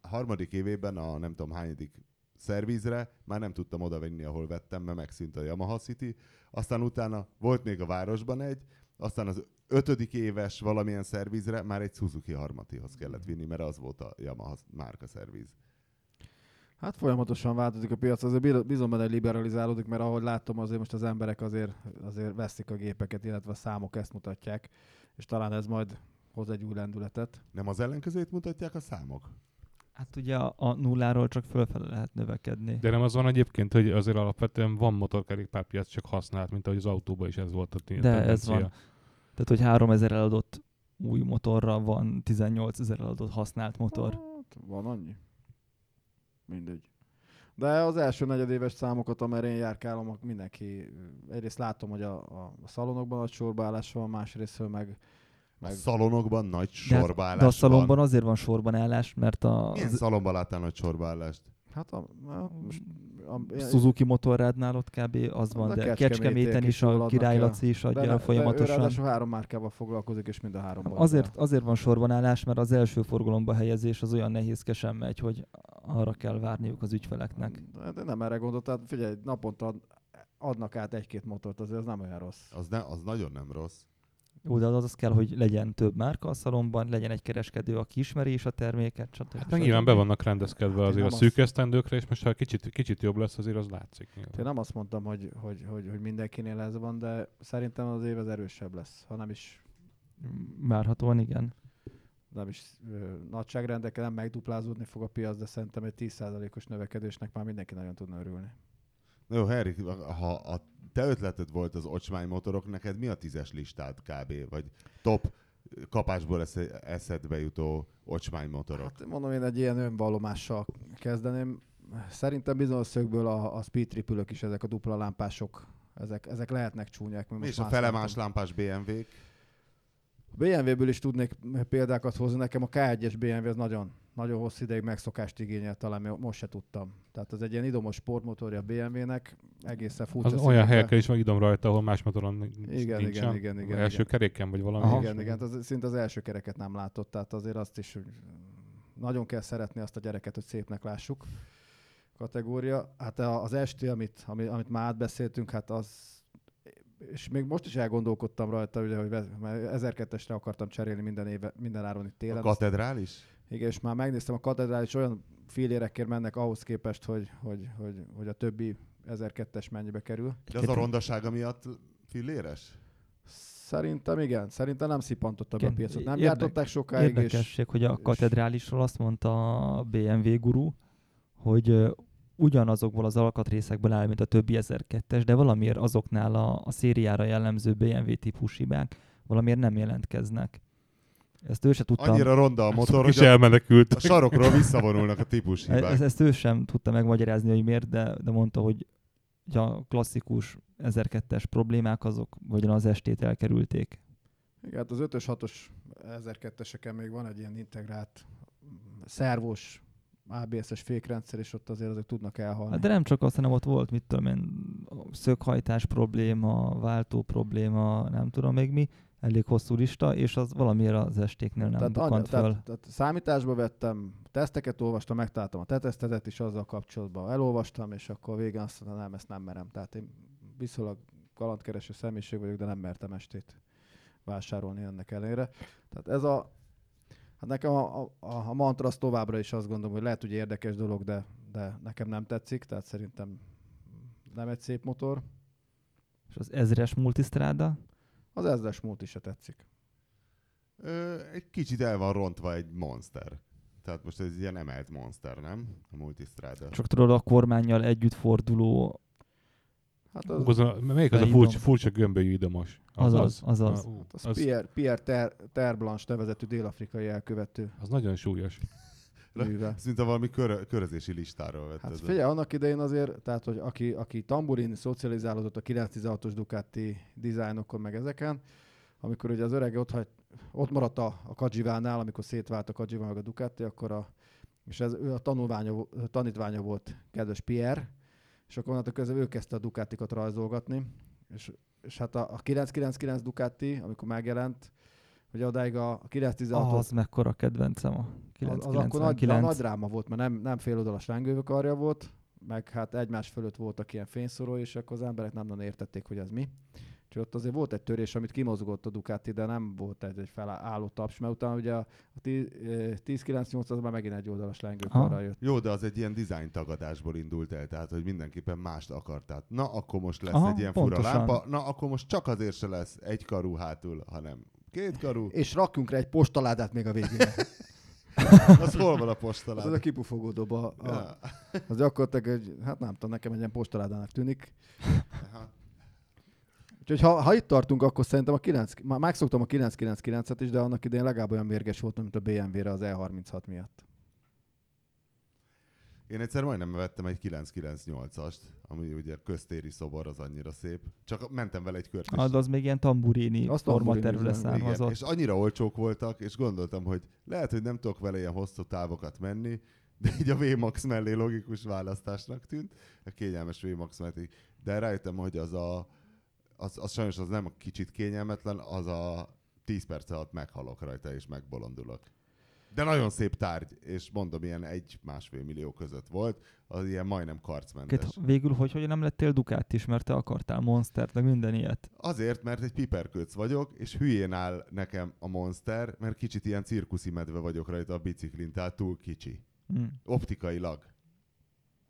harmadik évében a nem tudom hányadik szervízre már nem tudtam oda venni, ahol vettem, mert megszűnt a Yamaha City. Aztán utána volt még a városban egy, aztán az ötödik éves valamilyen szervízre már egy Suzuki Harmatihoz kellett vinni, mert az volt a Yamaha márka szervíz. Hát folyamatosan változik a piac, azért bízom benne, hogy liberalizálódik, mert ahogy látom, azért most az emberek azért, azért veszik a gépeket, illetve a számok ezt mutatják, és talán ez majd hoz egy új lendületet. Nem az ellenkezőjét mutatják a számok? Hát ugye a, a nulláról csak fölfele lehet növekedni. De nem az van egyébként, hogy azért alapvetően van motorkerékpárpiac, csak használt, mint ahogy az autóban is ez volt a De tendencia. ez van. Tehát, hogy 3000 eladott új motorra van 18 ezer eladott használt motor. Hát, van annyi. Mindegy. De az első negyedéves számokat, amire én járkálom, mindenki, egyrészt látom, hogy a, a szalonokban nagy sorbaállás van, másrészt meg meg... A szalonokban nagy sorbaállás De a szalonban van. azért van sorban állás, mert a... Milyen szalonban láttál nagy sorbaállást? Hát a, a, a, Suzuki motorrádnál ott kb. az van, de Kecskeméten is a Király Laci is adja de, folyamatosan. De három márkával foglalkozik, és mind a háromban. Azért, azért van sorban állás, mert az első forgalomba helyezés az olyan nehézkesen megy, hogy arra kell várniuk az ügyfeleknek. De, de nem erre gondolt, tehát figyelj, naponta adnak át egy-két motort, azért az nem olyan rossz. Az, ne, az nagyon nem rossz. Jó, de az, az kell, hogy legyen több márka a szalomban, legyen egy kereskedő, aki ismeri is a terméket, stb. Hát nyilván be vannak rendezkedve hát azért a szűk esztendőkre, és most ha kicsit, kicsit jobb lesz, azért az látszik. Nyilván. Én nem azt mondtam, hogy, hogy, hogy, hogy mindenkinél ez van, de szerintem az év az erősebb lesz, ha nem is... Várhatóan igen. Nem is ö, nagyságrendekkel nem megduplázódni fog a piac, de szerintem egy 10%-os növekedésnek már mindenki nagyon tudna örülni. Jó, Harry, ha a te ötleted volt az ocsmány motorok, neked mi a tízes listád kb? Vagy top kapásból eszedbe jutó ocsmány motorok? Hát mondom, én egy ilyen önvallomással kezdeném. Szerintem bizonyos szögből a, a speed tripülök is, ezek a dupla lámpások, ezek, ezek lehetnek csúnyák. Mi és a felemás lámpás BMW-k? BMW-ből is tudnék példákat hozni. Nekem a K1-es BMW az nagyon, nagyon hosszú ideig megszokást igényel, talán most se tudtam. Tehát az egy ilyen idomos sportmotorja BMW-nek, egészen furcsa. Az olyan helyekkel is van idom rajta, ahol más motoron igen, nincs. Igen, igen, igen, első igen. keréken vagy valami. Aha. Igen, igen, az, szinte az első kereket nem látott, tehát azért azt is nagyon kell szeretni azt a gyereket, hogy szépnek lássuk kategória. Hát az esti, amit, amit, amit már átbeszéltünk, hát az és még most is elgondolkodtam rajta, ugye, hogy 1002-esre akartam cserélni minden, éve, minden áron itt télen. A katedrális? Igen, és már megnéztem, a katedrális olyan fillérekért mennek ahhoz képest, hogy, hogy, hogy, hogy a többi 1002-es mennyibe kerül. De az a rondasága miatt filléres? Szerintem igen. Szerintem nem szippantotta be a piacot. Nem Érdek, gyártották sokáig. Érdekesség, és, hogy a katedrálisról azt mondta a BMW guru, hogy ugyanazokból az alkatrészekből áll, mint a többi 1002-es, de valamiért azoknál a, a szériára jellemző BMW típus hibák valamiért nem jelentkeznek. Ezt ő se tudta. Annyira ronda a motor, hogy elmenekült. A sarokról visszavonulnak a típus hibák. Ezt, ezt ő sem tudta megmagyarázni, hogy miért, de, de mondta, hogy a klasszikus 1002-es problémák azok vagy az estét elkerülték. Igen, hát az 5-ös, 6-os 1002-eseken még van egy ilyen integrált szervos ABS-es fékrendszer, és ott azért azok tudnak elhalni. Hát de nem csak azt, hanem ott volt, mit tudom én, szöghajtás probléma, váltó probléma, nem tudom még mi, elég hosszú lista, és az valamiért az estéknél nem tehát, anya, fel. Tehát, tehát számításba vettem, teszteket olvastam, megtaláltam a tetesztetet is azzal kapcsolatban, elolvastam, és akkor végén azt mondtam, nem, ezt nem merem. Tehát én viszonylag kalandkereső személyiség vagyok, de nem mertem estét vásárolni ennek ellenére. Tehát ez a, Hát nekem a, a, a mantra az továbbra is azt gondolom, hogy lehet, hogy érdekes dolog, de, de nekem nem tetszik, tehát szerintem nem egy szép motor. És az ezres multistrada? Az ezres multi se tetszik. Ö, egy kicsit el van rontva egy monster. Tehát most ez ilyen emelt monster, nem? A multistrada. Csak tudod, a kormányjal együtt forduló Hát az, az a, melyik az a furcsa, furcsa gömbölyű idomos? Az az, az. az, az. az, az Pierre, Pierre Ter, Terblanche nevezetű dél-afrikai elkövető. Az nagyon súlyos. Műve. Szinte valami kör, körözési listáról vett Hát ez figyelj, annak idején azért, tehát hogy aki, aki tamburin szocializálódott a 916-os Ducati dizájnokon meg ezeken, amikor ugye az öreg ott, hagy, ott maradt a, a Kadzsivánál, amikor szétvált a Kadzsiván meg a Ducati, akkor a, és ez ő a tanulványa, tanítványa volt kedves Pierre, és akkor onnantól kezdve ő kezdte a Ducatikat rajzolgatni, és, és hát a, a 999 Ducati, amikor megjelent, Ugye odáig a 916 Ah, az, az mekkora kedvencem a az, az akkor nagy, 999. nagy dráma volt, mert nem, nem fél oldalas lángővök karja volt, meg hát egymás fölött voltak ilyen fényszoró, és akkor az emberek nem nagyon értették, hogy ez mi. Úgyhogy ott azért volt egy törés, amit kimozgott a Ducati, de nem volt egy, egy felálló taps, mert utána ugye a, a 10 eh, 1098 az már megint egy oldalas lángőkarral jött. Jó, de az egy ilyen design tagadásból indult el, tehát hogy mindenképpen mást akartál. Na, akkor most lesz Aha, egy ilyen fura pontosan. lámpa, na, akkor most csak azért se lesz egy karú hátul, hanem két karú. És rakjunk rá egy postaládát még a végére. Az hol van a Az, az a postalád? kipufogó doba. A, Ja. az gyakorlatilag egy, hát nem tudom, nekem egy ilyen postaládának tűnik. Aha. Úgyhogy ha, ha itt tartunk, akkor szerintem a 9, már megszoktam a 999-et is, de annak idején legalább olyan mérges voltam, mint a BMW-re az E36 miatt. Én egyszer majdnem vettem egy 998-ast, ami ugye köztéri szobor, az annyira szép. Csak mentem vele egy kört, és de az még ilyen tamburini Azt forma tamburini terüle üzem, igen, Igen, és származott. annyira olcsók voltak, és gondoltam, hogy lehet, hogy nem tudok vele ilyen hosszú távokat menni, de így a VMAX mellé logikus választásnak tűnt, a kényelmes VMAX mellé. De rájöttem, hogy az a, az, az sajnos az nem kicsit kényelmetlen, az a 10 perc alatt meghalok rajta, és megbolondulok. De nagyon szép tárgy, és mondom, ilyen egy-másfél millió között volt, az ilyen majdnem karcmentes. Két, végül hogy, hogy nem lettél Ducati is, mert te akartál Monstert, meg minden ilyet. Azért, mert egy piperkőc vagyok, és hülyén áll nekem a Monster, mert kicsit ilyen cirkuszi medve vagyok rajta a biciklin, tehát túl kicsi. Hm. Optikailag.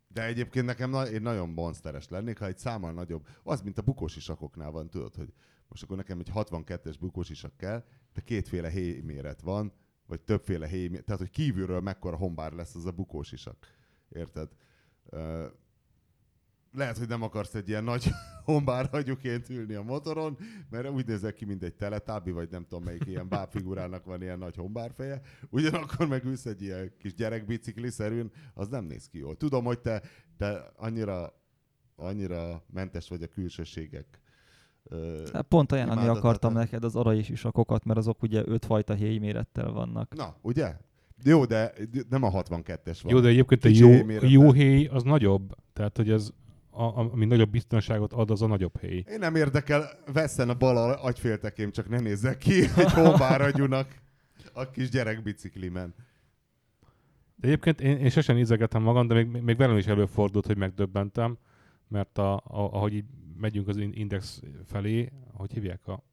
De egyébként nekem na- én nagyon monsteres lennék, ha egy számmal nagyobb, az, mint a bukós isakoknál van, tudod, hogy most akkor nekem egy 62-es bukós isak kell, de kétféle héjméret van, vagy többféle héjméret, tehát hogy kívülről mekkora hombár lesz az a bukós isak. Érted? Lehet, hogy nem akarsz egy ilyen nagy hombár hagyuként ülni a motoron, mert úgy nézek ki, mint egy teletábi, vagy nem tudom melyik ilyen bábfigurának van ilyen nagy hombárfeje. Ugyanakkor megülsz egy ilyen kis gyerekbicikli-szerűn, az nem néz ki jól. Tudom, hogy te, te annyira, annyira mentes vagy a külsőségek. Hát pont ajánlani akartam neked az arany és isakokat, mert azok ugye ötfajta héjmérettel vannak. Na, ugye? Jó, de nem a 62-es van. Jó, de egyébként a jó, héjmérettel. jó héj az nagyobb. Tehát, hogy ez, a, ami nagyobb biztonságot ad, az a nagyobb héj. Én nem érdekel, vesszen a bal agyféltekém, csak ne nézzek ki egy hombáragyunak a kis gyerekbiciklimen. De egyébként én, én sosem nézegetem magam, de még, még velem is előfordult, hogy megdöbbentem, mert a, a, ahogy így megyünk az in- index felé, hogy hívják a...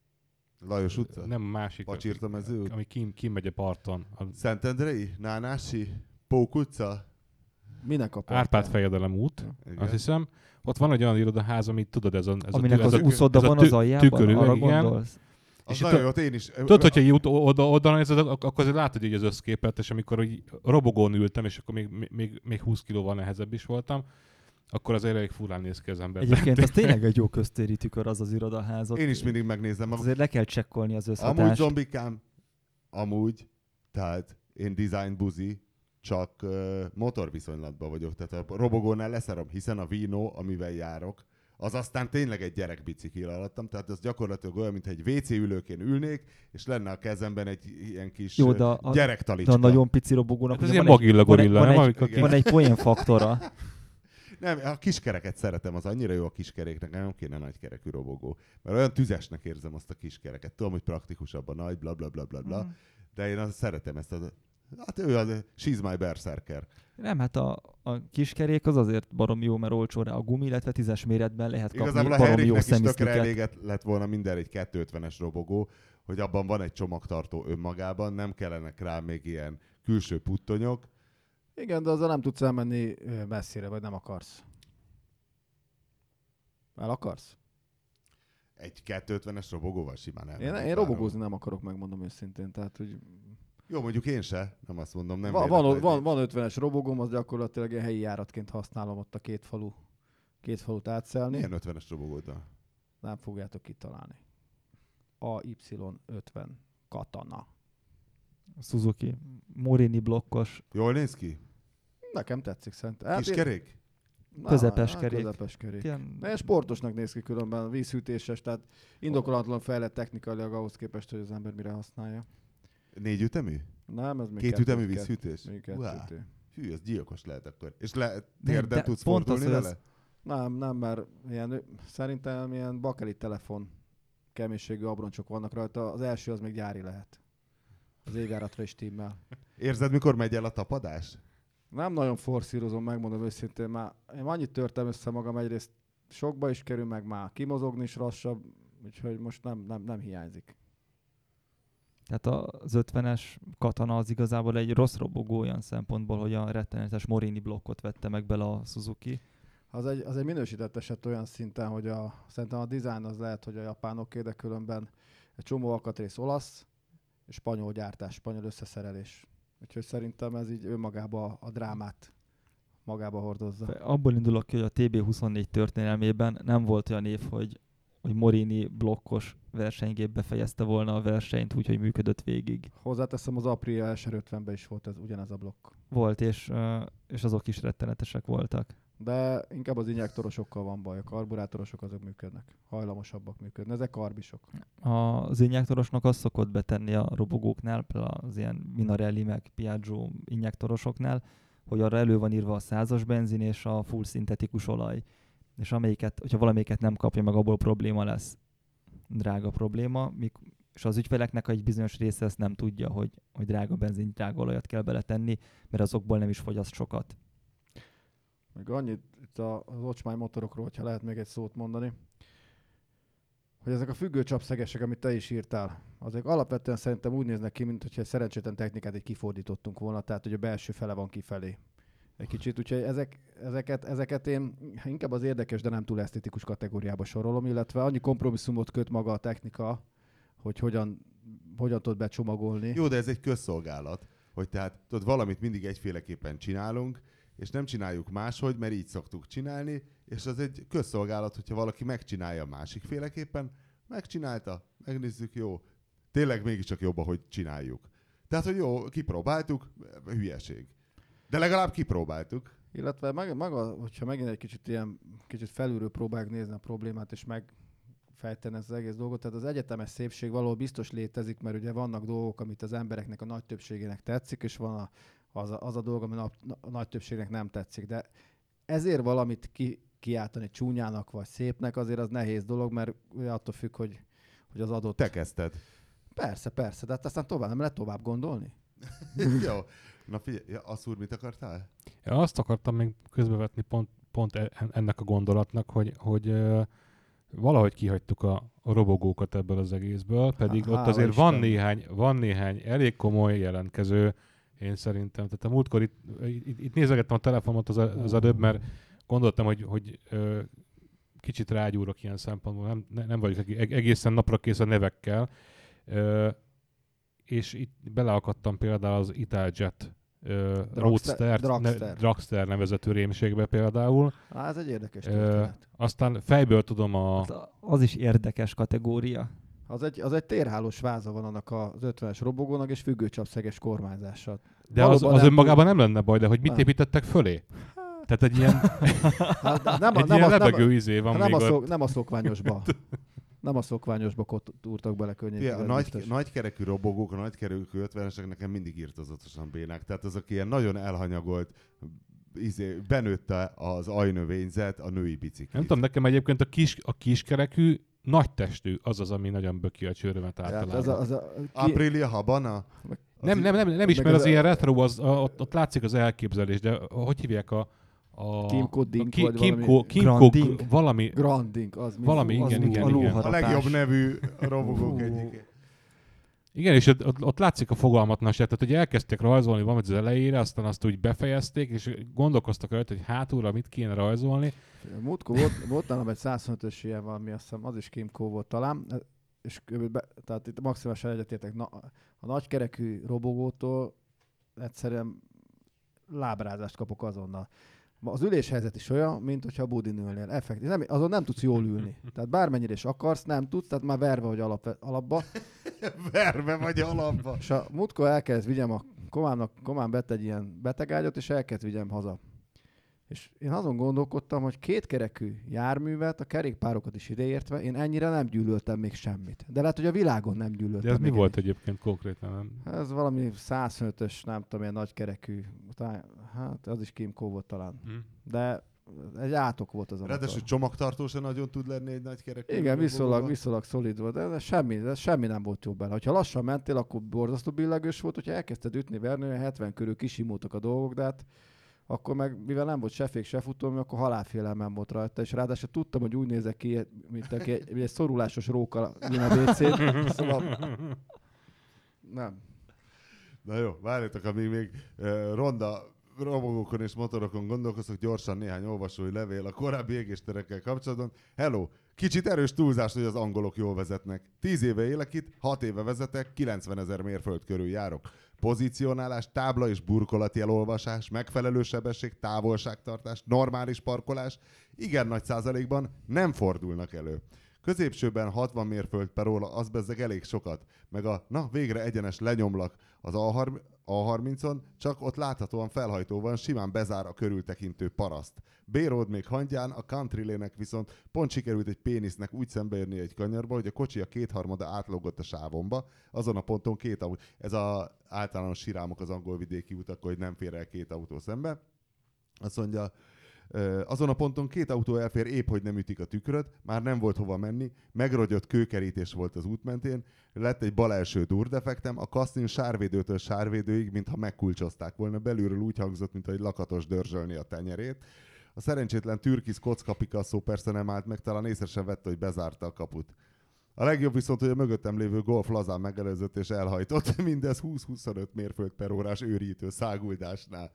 Lajos utca? Nem másik. Pacsirtamező út? Ami kim, kim megy a parton. A Szentendrei? Nánási? Pók utca? Minek a Árpád fejedelem út, Igen. azt hiszem. Ott van egy olyan irodaház, amit tudod, ez a, ez Aminek a, ez az a, úszoda van az aljában, tükörüveg, arra igen. gondolsz? Az És nagyon itt jó, ott én is. Tudod, hogyha így oda, oda, oda nézed, ak- akkor azért látod így az összképet, és amikor így robogón ültem, és akkor még, még, még 20 kilóval nehezebb is voltam, akkor azért elég furán néz ki az ember. Egyébként az tényleg egy jó köztéri tükör az az irodaház. Én is mindig megnézem. A... Azért le kell csekkolni az Amúgy összhatást. zombikám, amúgy, tehát én design buzi, csak uh, motorviszonylatban vagyok. Tehát a robogónál leszarom, hiszen a Vino, amivel járok, az aztán tényleg egy gyerekbicikli alattam, tehát az gyakorlatilag olyan, mint egy WC ülőkén ülnék, és lenne a kezemben egy ilyen kis Jó, de a- de gyerektalicska. a nagyon pici robogónak Hát ez ugye ilyen van, egy, magilla van, egy, gorilla, van, egy, Amikor ki- van egy poén faktora. Nem, a kiskereket szeretem, az annyira jó a kiskeréknek, nem kéne nagy kerekű robogó. Mert olyan tüzesnek érzem azt a kiskereket. Tudom, hogy praktikusabb a nagy, bla bla bla bla, bla Mm. de én azt szeretem ezt a... Hát ő az, she's my berserker. Nem, hát a, a kiskerék az azért barom jó, mert olcsó rá a gumi, illetve tízes méretben lehet kapni Igazából a barom jó is tökre eléget lett volna minden egy 250-es robogó, hogy abban van egy csomagtartó önmagában, nem kellenek rá még ilyen külső puttonyok. Igen, de azzal nem tudsz elmenni messzire, vagy nem akarsz. El akarsz? Egy 250-es robogóval simán Én, elmennék én bárhol. robogózni nem akarok, megmondom őszintén. Tehát, hogy Jó, mondjuk én se, nem azt mondom, nem van, véletlen, van, van, van 50-es robogóm, az gyakorlatilag ilyen helyi járatként használom ott a két falu, két falut átszelni. Milyen 50-es robogóda? Nem fogjátok kitalálni. AY50 katana. Suzuki. Morini blokkos. Jól néz ki? Nekem tetszik szerintem. Hát én- Kiskerék? Na, Közepes hát kerék. Közepes kerék. Ilyen, De sportosnak néz ki különben, vízhűtéses, tehát indokolatlan fejlett technikailag ahhoz képest, hogy az ember mire használja. Négy ütemű? Nem, ez még Két kettő- ütemű vízhűtés? még Wow. kettő. Hű, ez gyilkos lehet akkor. És le, térden de tudsz pont fordulni vele? az- Nem, nem, mert ilyen, szerintem ilyen bakelit telefon keménységű abroncsok vannak rajta. Az első az még gyári lehet. az évjáratra is timmel. Érzed, mikor megy el a tapadás? Nem nagyon forszírozom, megmondom őszintén. Már én annyit törtem össze magam, egyrészt sokba is kerül, meg már kimozogni is lassabb, úgyhogy most nem, nem, nem hiányzik. Tehát az 50-es katana az igazából egy rossz robogó olyan szempontból, hogy a rettenetes Morini blokkot vette meg bele a Suzuki. Az egy, az egy minősített eset olyan szinten, hogy a, szerintem a design az lehet, hogy a japánoké, de különben egy csomó alkatrész olasz, és spanyol gyártás, spanyol összeszerelés. Úgyhogy szerintem ez így önmagába a drámát magába hordozza. Abból indulok ki, hogy a TB24 történelmében nem volt olyan év, hogy, hogy Morini blokkos versenygépbe fejezte volna a versenyt, úgyhogy működött végig. Hozzáteszem, az Aprilia SR50-ben is volt ez, ugyanez a blokk. Volt, és, és azok is rettenetesek voltak. De inkább az injektorosokkal van baj, a karburátorosok azok működnek, hajlamosabbak működnek, ezek karbisok. Az injektorosnak az szokott betenni a robogóknál, például az ilyen Minarelli meg Piaggio injektorosoknál, hogy arra elő van írva a százas benzin és a full szintetikus olaj. És amelyiket, hogyha valamelyiket nem kapja meg, abból probléma lesz. Drága probléma, mik, és az ügyfeleknek egy bizonyos része ezt nem tudja, hogy, hogy drága benzin, drága olajat kell beletenni, mert azokból nem is fogyaszt sokat. Még annyit itt az ocsmány motorokról, hogyha lehet még egy szót mondani, hogy ezek a függőcsapszegesek, amit te is írtál, azok alapvetően szerintem úgy néznek ki, mint hogyha egy szerencsétlen technikát így kifordítottunk volna, tehát hogy a belső fele van kifelé. Egy kicsit, úgyhogy ezek, ezeket, ezeket én inkább az érdekes, de nem túl esztétikus kategóriába sorolom, illetve annyi kompromisszumot köt maga a technika, hogy hogyan, hogyan tud becsomagolni. Jó, de ez egy közszolgálat, hogy tehát tudod, valamit mindig egyféleképpen csinálunk, és nem csináljuk máshogy, mert így szoktuk csinálni, és az egy közszolgálat, hogyha valaki megcsinálja másik féleképpen, megcsinálta, megnézzük, jó. Tényleg mégiscsak jobb, ahogy csináljuk. Tehát, hogy jó, kipróbáltuk, hülyeség. De legalább kipróbáltuk. Illetve meg, maga, hogyha megint egy kicsit ilyen, kicsit felülről próbáljuk nézni a problémát, és megfejteni ezt az egész dolgot, tehát az egyetemes szépség valahol biztos létezik, mert ugye vannak dolgok, amit az embereknek a nagy többségének tetszik, és van a, az, a, az a dolog, ami a, a nagy többségnek nem tetszik. De ezért valamit ki, kiáltani csúnyának vagy szépnek, azért az nehéz dolog, mert attól függ, hogy, hogy az adott... Te kezdted. Persze, persze, de hát aztán tovább, nem lehet tovább gondolni. jó. Na figyelj, ja, Asszúr, mit akartál? Ja, azt akartam még közbevetni pont, pont e- ennek a gondolatnak, hogy, hogy valahogy kihagytuk a, a robogókat ebből az egészből, pedig Há- ott azért van néhány, van néhány elég komoly jelentkező, én szerintem. Tehát a múltkor itt, itt, itt nézegettem a telefonomat az, az előbb, mert gondoltam, hogy, hogy ö, kicsit rágyúrok ilyen szempontból, nem, ne- nem vagyok eg- egészen napra kész a nevekkel, ö, és itt beleakadtam például az Italjet ö, Roadster, Dragster. Ne, Dragster nevezetű rémségbe például. Á, ez egy érdekes Ö, történet. aztán fejből tudom a... Hát az is érdekes kategória. Az egy, az egy térhálós váza van annak az 50-es robogónak, és függőcsapszeges kormányzással. De az, valóban az nem önmagában nem lenne baj, de hogy mit Nem. építettek fölé? Tehát egy ilyen, Hát, nem, a- egy nem, ilyen a- lebegő nem, izé van nem, még a szok, nem a szokványosba. Nem a szokványosba túrtak bele könnyű. Ja, a nagy, nagykerekű robogók, a nagykerekű 50-esek nekem mindig írtozatosan bénák. Tehát azok ilyen nagyon elhanyagolt, izé, benőtte az ajnövényzet a női biciklit. Nem tudom, nekem egyébként a, kis, a kiskerekű, nagy testű, az az, ami nagyon böki a csőrömet Hát általában. az a, az a, ki, Aprilia Habana? nem, nem, nem, nem is, meg mert az az ilyen retro, az, a, ott, ott látszik az elképzelés, de hogy hívják a... a Kimco Dink, a ki, vagy Kimco, valami- Kimco, Grand Dink. valami, Granding, az mi? Valami, az igen, igen, a igen. A legjobb nevű robogók egyik. Igen, és ott, ott, látszik a fogalmatlanság, tehát hogy elkezdték rajzolni valamit az elejére, aztán azt úgy befejezték, és gondolkoztak rajta, hogy hátulra mit kéne rajzolni. Múltkor volt, volt nálam egy 125-ös ilyen valami, azt hiszem, az is Kimco volt talán, és be, tehát itt maximálisan egyetértek. Na, a nagykerekű robogótól egyszerűen lábrázást kapok azonnal. Az üléshelyzet is olyan, mint hogyha budin ülnél. Effektív. Nem, azon nem tudsz jól ülni. Tehát bármennyire is akarsz, nem tudsz, tehát már verve vagy alap, alapba. Verve vagy alapba. És a múltkor elkezd vigyem a komámnak, komám vett egy ilyen betegágyat, és elkezd vigyem haza. És én azon gondolkodtam, hogy kétkerekű járművet, a kerékpárokat is ideértve, én ennyire nem gyűlöltem még semmit. De lehet, hogy a világon nem gyűlöltem. De ez mi volt egyébként konkrétan? Nem? Ez valami 105-ös, nem tudom, ilyen nagykerekű, talán, hát az is Kimco volt talán. Hm? De egy átok volt az a motor. Ráadásul csomagtartó se nagyon tud lenni egy nagy kerekű. Igen, viszonylag, viszonylag szolid volt, de, semmi, de semmi nem volt jó bele. Ha lassan mentél, akkor borzasztó billegős volt, hogyha elkezdted ütni, verni, olyan 70 körül kisimultak a dolgok, de hát akkor meg, mivel nem volt se fék, se futó, akkor halálfélelmem volt rajta, és ráadásul tudtam, hogy úgy nézek ki, mint aki egy, egy szorulásos róka jön a WC-t, szóval nem. Na jó, várjatok, amíg még uh, ronda robogókon és motorokon gondolkoztok, gyorsan néhány olvasói levél a korábbi égésterekkel kapcsolatban. Hello! Kicsit erős túlzás, hogy az angolok jól vezetnek. Tíz éve élek itt, hat éve vezetek, 90 ezer mérföld körül járok. Pozícionálás, tábla és burkolati elolvasás, megfelelő sebesség, távolságtartás, normális parkolás, igen nagy százalékban nem fordulnak elő. Középsőben 60 mérföld per óra, az bezzeg elég sokat. Meg a, na végre egyenes lenyomlak az A30 A30-on, csak ott láthatóan felhajtó van, simán bezár a körültekintő paraszt. B-road még hangyán, a country lének viszont pont sikerült egy pénisznek úgy szembeérni egy kanyarba, hogy a kocsi a kétharmada átlógott a sávomba, azon a ponton két autó. Ez a általános sirámok az angol vidéki utak, hogy nem fér el két autó szembe. Azt mondja, Azon a ponton két autó elfér, épp hogy nem ütik a tükröt, már nem volt hova menni, megrogyott kőkerítés volt az út mentén, lett egy bal első durdefektem, a kasztin sárvédőtől sárvédőig, mintha megkulcsozták volna, belülről úgy hangzott, mint egy lakatos dörzsölni a tenyerét. A szerencsétlen türkisz kocka Picasso persze nem állt meg, talán észre sem vette, hogy bezárta a kaput. A legjobb viszont, hogy a mögöttem lévő golf lazán megelőzött és elhajtott, mindez 20-25 mérföld per órás őrítő száguldásnál.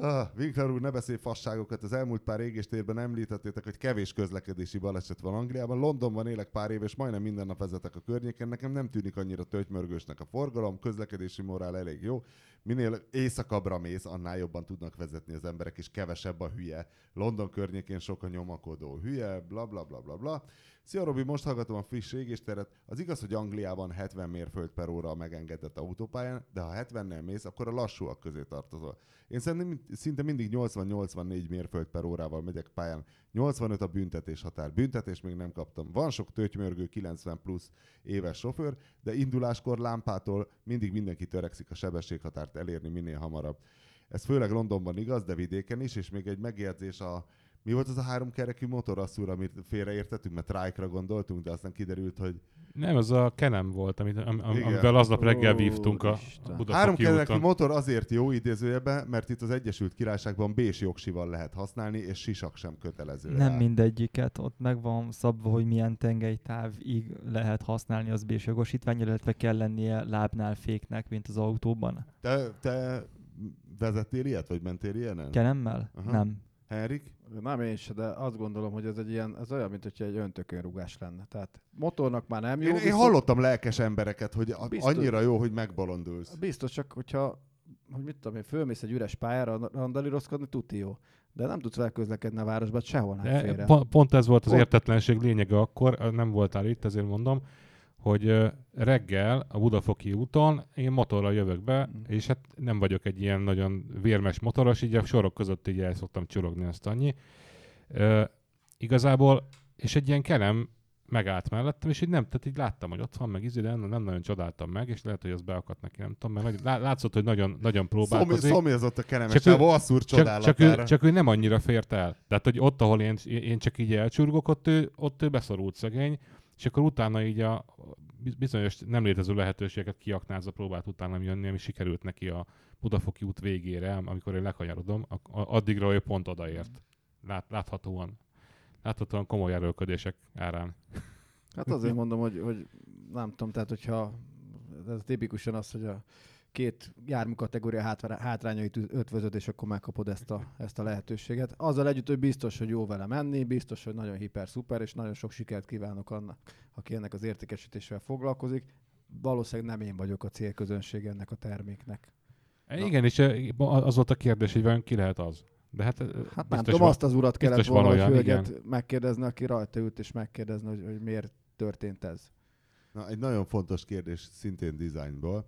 Ah, Winkler úr, ne beszélj fasságokat. Az elmúlt pár égéstérben említettétek, hogy kevés közlekedési baleset van Angliában. Londonban élek pár év, és majdnem minden nap vezetek a környéken. Nekem nem tűnik annyira töltymörgősnek a forgalom, közlekedési morál elég jó. Minél éjszakabbra mész, annál jobban tudnak vezetni az emberek, és kevesebb a hülye. London környékén sok a nyomakodó hülye, bla bla bla bla bla. Szia Robi, most hallgatom a friss égésteret. Az igaz, hogy Angliában 70 mérföld per óra a megengedett autópályán, de ha 70-nel mész, akkor a lassúak közé tartozol. Én szerintem szinte mindig 80-84 mérföld per órával megyek pályán. 85 a büntetés határ. Büntetés még nem kaptam. Van sok tőtymörgő 90 plusz éves sofőr, de induláskor lámpától mindig mindenki törekszik a sebességhatárt elérni minél hamarabb. Ez főleg Londonban igaz, de vidéken is, és még egy megjegyzés a mi volt az a három kerekű motor, asszúr, amit félreértettünk, mert Trike-ra gondoltunk, de aztán kiderült, hogy Nem, az a Kenem volt, amit, am, am, Igen. amivel aznap reggel vívtunk a, Budafoki Három kerekű úton. motor azért jó idézőjebe, mert itt az Egyesült Királyságban bés jogsival lehet használni, és sisak sem kötelező. Nem rá. mindegyiket, ott meg van szabva, hogy milyen tengelytávig lehet használni az bés jogosítvány, illetve kell lennie lábnál féknek, mint az autóban. Te, te vezettél ilyet, vagy mentél ilyenen? Kenemmel? Aha. Nem. Henrik? Nem én se, de azt gondolom, hogy ez egy ilyen, ez olyan, mint hogyha egy öntökönrugás lenne. Tehát motornak már nem jó. Én, én viszont- hallottam lelkes embereket, hogy a, Biztos. annyira jó, hogy megbolondulsz. Biztos csak, hogyha, hogy mit tudom én, fölmész egy üres pályára randalírozkodni, tuti jó. De nem tudsz vele közlekedni a városban, sehol nem De félre. pont, pont ez volt az Pont. értetlenség lényege akkor, nem voltál itt, ezért mondom, hogy reggel a Budafoki úton én motorral jövök be, Mm. és hát nem vagyok egy ilyen nagyon vérmes motoros, így a sorok között így el szoktam csorogni azt annyi. Ö, igazából, és egy ilyen kelem megállt mellettem, és így nem, tehát így láttam, hogy ott van, meg izé, de nem, nem nagyon csodáltam meg, és lehet, hogy az beakadt neki, nem tudom, mert nagy, lá- látszott, hogy nagyon, nagyon próbálkozik. szomjazott a keremes Csak ő- asszúr Csak, csak, ő, csak ő nem annyira fért el. Tehát, hogy ott, ahol én, én csak így elcsurgok, ott ő, ott ő beszorult szegény, és akkor utána így a bizonyos nem létező lehetőségeket kiaknázva próbált utána jönni, ami sikerült neki a Budafoki út végére, amikor én lekanyarodom, addigra ő pont odaért. Lát, láthatóan. Láthatóan komoly erőlködések árán. Hát azért mondom, hogy, hogy nem tudom, tehát hogyha ez tipikusan az, hogy a két jármű kategória hátrányait ötvözöd, és akkor megkapod ezt a, ezt a lehetőséget. Azzal együtt, hogy biztos, hogy jó vele menni, biztos, hogy nagyon hiper-szuper, és nagyon sok sikert kívánok annak, aki ennek az értékesítésével foglalkozik. Valószínűleg nem én vagyok a célközönség ennek a terméknek. E, Igen, és e, az volt a kérdés, hogy vajon ki lehet az. De hát, Hát nem tudom, van- azt az urat kellett volna, olyan, hölgyet megkérdezni, aki rajta ült, és megkérdezni, hogy, hogy miért történt ez. Na, egy nagyon fontos kérdés, szintén dizájnból.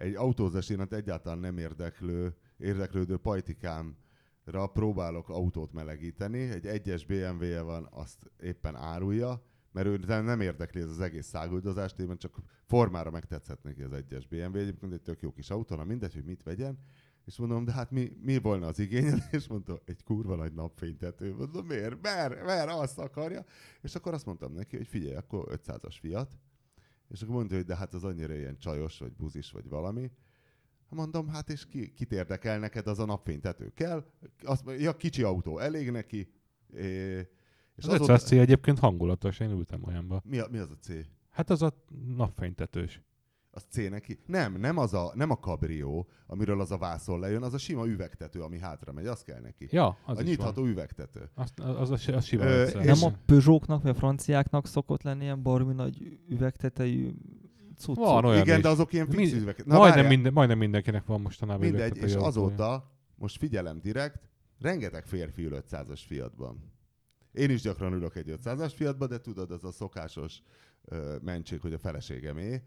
Egy autózás iránt egyáltalán nem érdeklő, érdeklődő pajtikámra próbálok autót melegíteni. Egy egyes BMW-je van, azt éppen árulja, mert ő nem érdekli ez az egész száguldozást, én csak formára megtetszett neki az egyes BMW. Egyébként egy tök jó kis autó, na mindegy, hogy mit vegyen. És mondom, de hát mi, mi volna az igényed? És mondta, egy kurva nagy napfénytető. Mondom, miért? Mert, mert azt akarja. És akkor azt mondtam neki, hogy figyelj, akkor 500-as fiat. És akkor mondta, hogy de hát az annyira ilyen csajos, vagy buzis, vagy valami. Mondom, hát és ki, kit érdekel neked az a napfénytető? Kell? Azt mondja, ja, kicsi autó, elég neki. É, És az 500 C egyébként hangulatos, én ültem olyanba. Mi a, mi az a C? Hát az a napfénytetős. Az C neki? Nem, nem, az a, nem a kabrió, amiről az a vászon lejön, az a sima üvegtető, ami hátra megy, az kell neki. Ja, az a is nyitható van. üvegtető. Azt, az, az, az sima Ö, és- Nem a Peugeotnak, vagy a franciáknak szokott lenni ilyen baromi nagy üvegtetejű cuccok? Van olyan Igen, is. de azok ilyen fix Mi- üvegtető. majdnem, várjál. minden, majdnem mindenkinek van mostanában Mindegy, és azóta, most figyelem direkt, rengeteg férfi ül 500-as Fiatban. Én is gyakran ülök egy 500-as Fiatba, de tudod, ez a szokásos ö, mentség, hogy a feleségemé,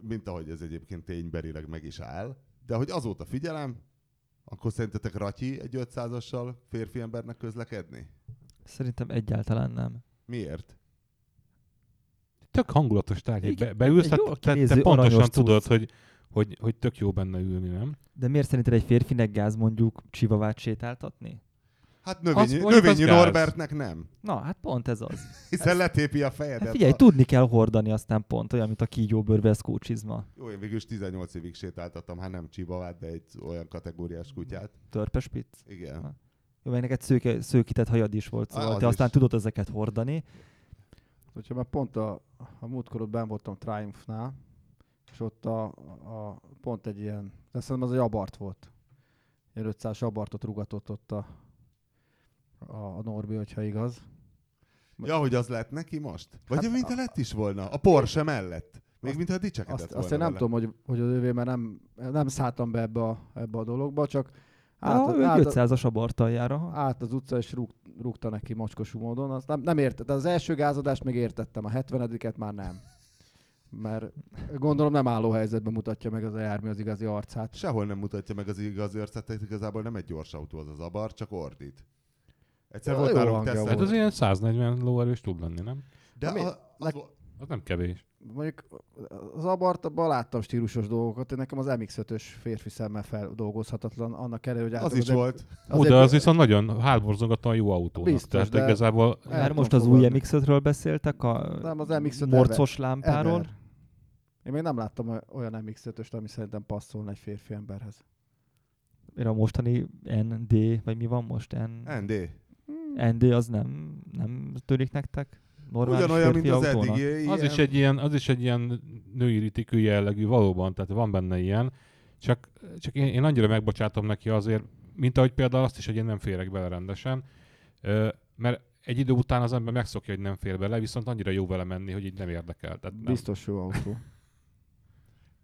mint ahogy ez egyébként tényberileg meg is áll. De hogy azóta figyelem, akkor szerintetek Ratyi egy 500-assal férfi embernek közlekedni? Szerintem egyáltalán nem. Miért? Tök hangulatos tárgy, Igen, be, beülsz, jól te, te pontosan tudod, hogy, hogy, hogy tök jó benne ülni, nem? De miért szerinted egy férfinek gáz mondjuk csivavát sétáltatni? Hát növényi, növényi. Norbertnek nem. Na, hát pont ez az. Hiszen letépi a fejedet. Hát figyelj, a... tudni kell hordani aztán pont, olyan, mint a kígyóbőr veszkó csizma. Jó, én végül is 18 évig sétáltattam, hát nem csibavát, de egy olyan kategóriás kutyát. Törpespitz. Igen. Jó, meg neked szőke, szőkített hajad is volt, szóval az te aztán is. tudod ezeket hordani. Hogyha már pont a, a múltkor ott benn voltam Triumphnál, és ott a, a, pont egy ilyen, de szerintem az egy abart volt. Ilyen 500 abartot rugatott ott a, a, a Norbi, hogyha igaz. Ja, hogy az lett neki most? Vagy Hát hát, mint a- a lett is volna? A Porsche mellett. Még Azt- mintha dicsekedett Azt, volna azt én nem vele. tudom, hogy, hogy az övé, mert nem, nem szálltam be ebbe a, ebbe a dologba, csak Át, át, ő át, 500-as abarttal jár. aha. át az utca, és rúg, rúgta neki mocskosú módon. Azt nem, nem értettem. Az első gázadást még értettem, a 70 már nem. Mert gondolom nem álló helyzetben mutatja meg az a jármű az igazi arcát. Sehol nem mutatja meg az igazi arcát, igazából nem egy gyors autó az az abar, csak ordít. Egyszer volt nálunk tesztel, Hát az ilyen 140 lóerős tud lenni, nem? de mi- a, az, Az nem kevés. Mondjuk az abartban láttam stílusos dolgokat, én nekem az MX-5-ös férfi szemmel feldolgozhatatlan, annak ellenére, hogy az is egy- volt. Ó, de az viszont nagyon hátborzongatóan jó autónak. Biztos, Tehát de- igazából tudom most az új fogadni. MX-5-ről beszéltek, a Nem, az MX-5 morcos lámpáról. Ever. Én még nem láttam oly- olyan MX-5-öst, ami szerintem passzolna egy férfi emberhez. Mire a mostani ND, vagy mi van most? N... ND. ND az nem, nem tűnik nektek? Normális Ugyanolyan, mint az autónak? eddigi. az is, egy ilyen, az is egy ilyen női ritikű jellegű valóban, tehát van benne ilyen. Csak, csak én, én annyira megbocsátom neki azért, mint ahogy például azt is, hogy én nem férek bele rendesen. Mert egy idő után az ember megszokja, hogy nem fér bele, viszont annyira jó vele menni, hogy így nem érdekel. Tehát nem. Biztos jó autó.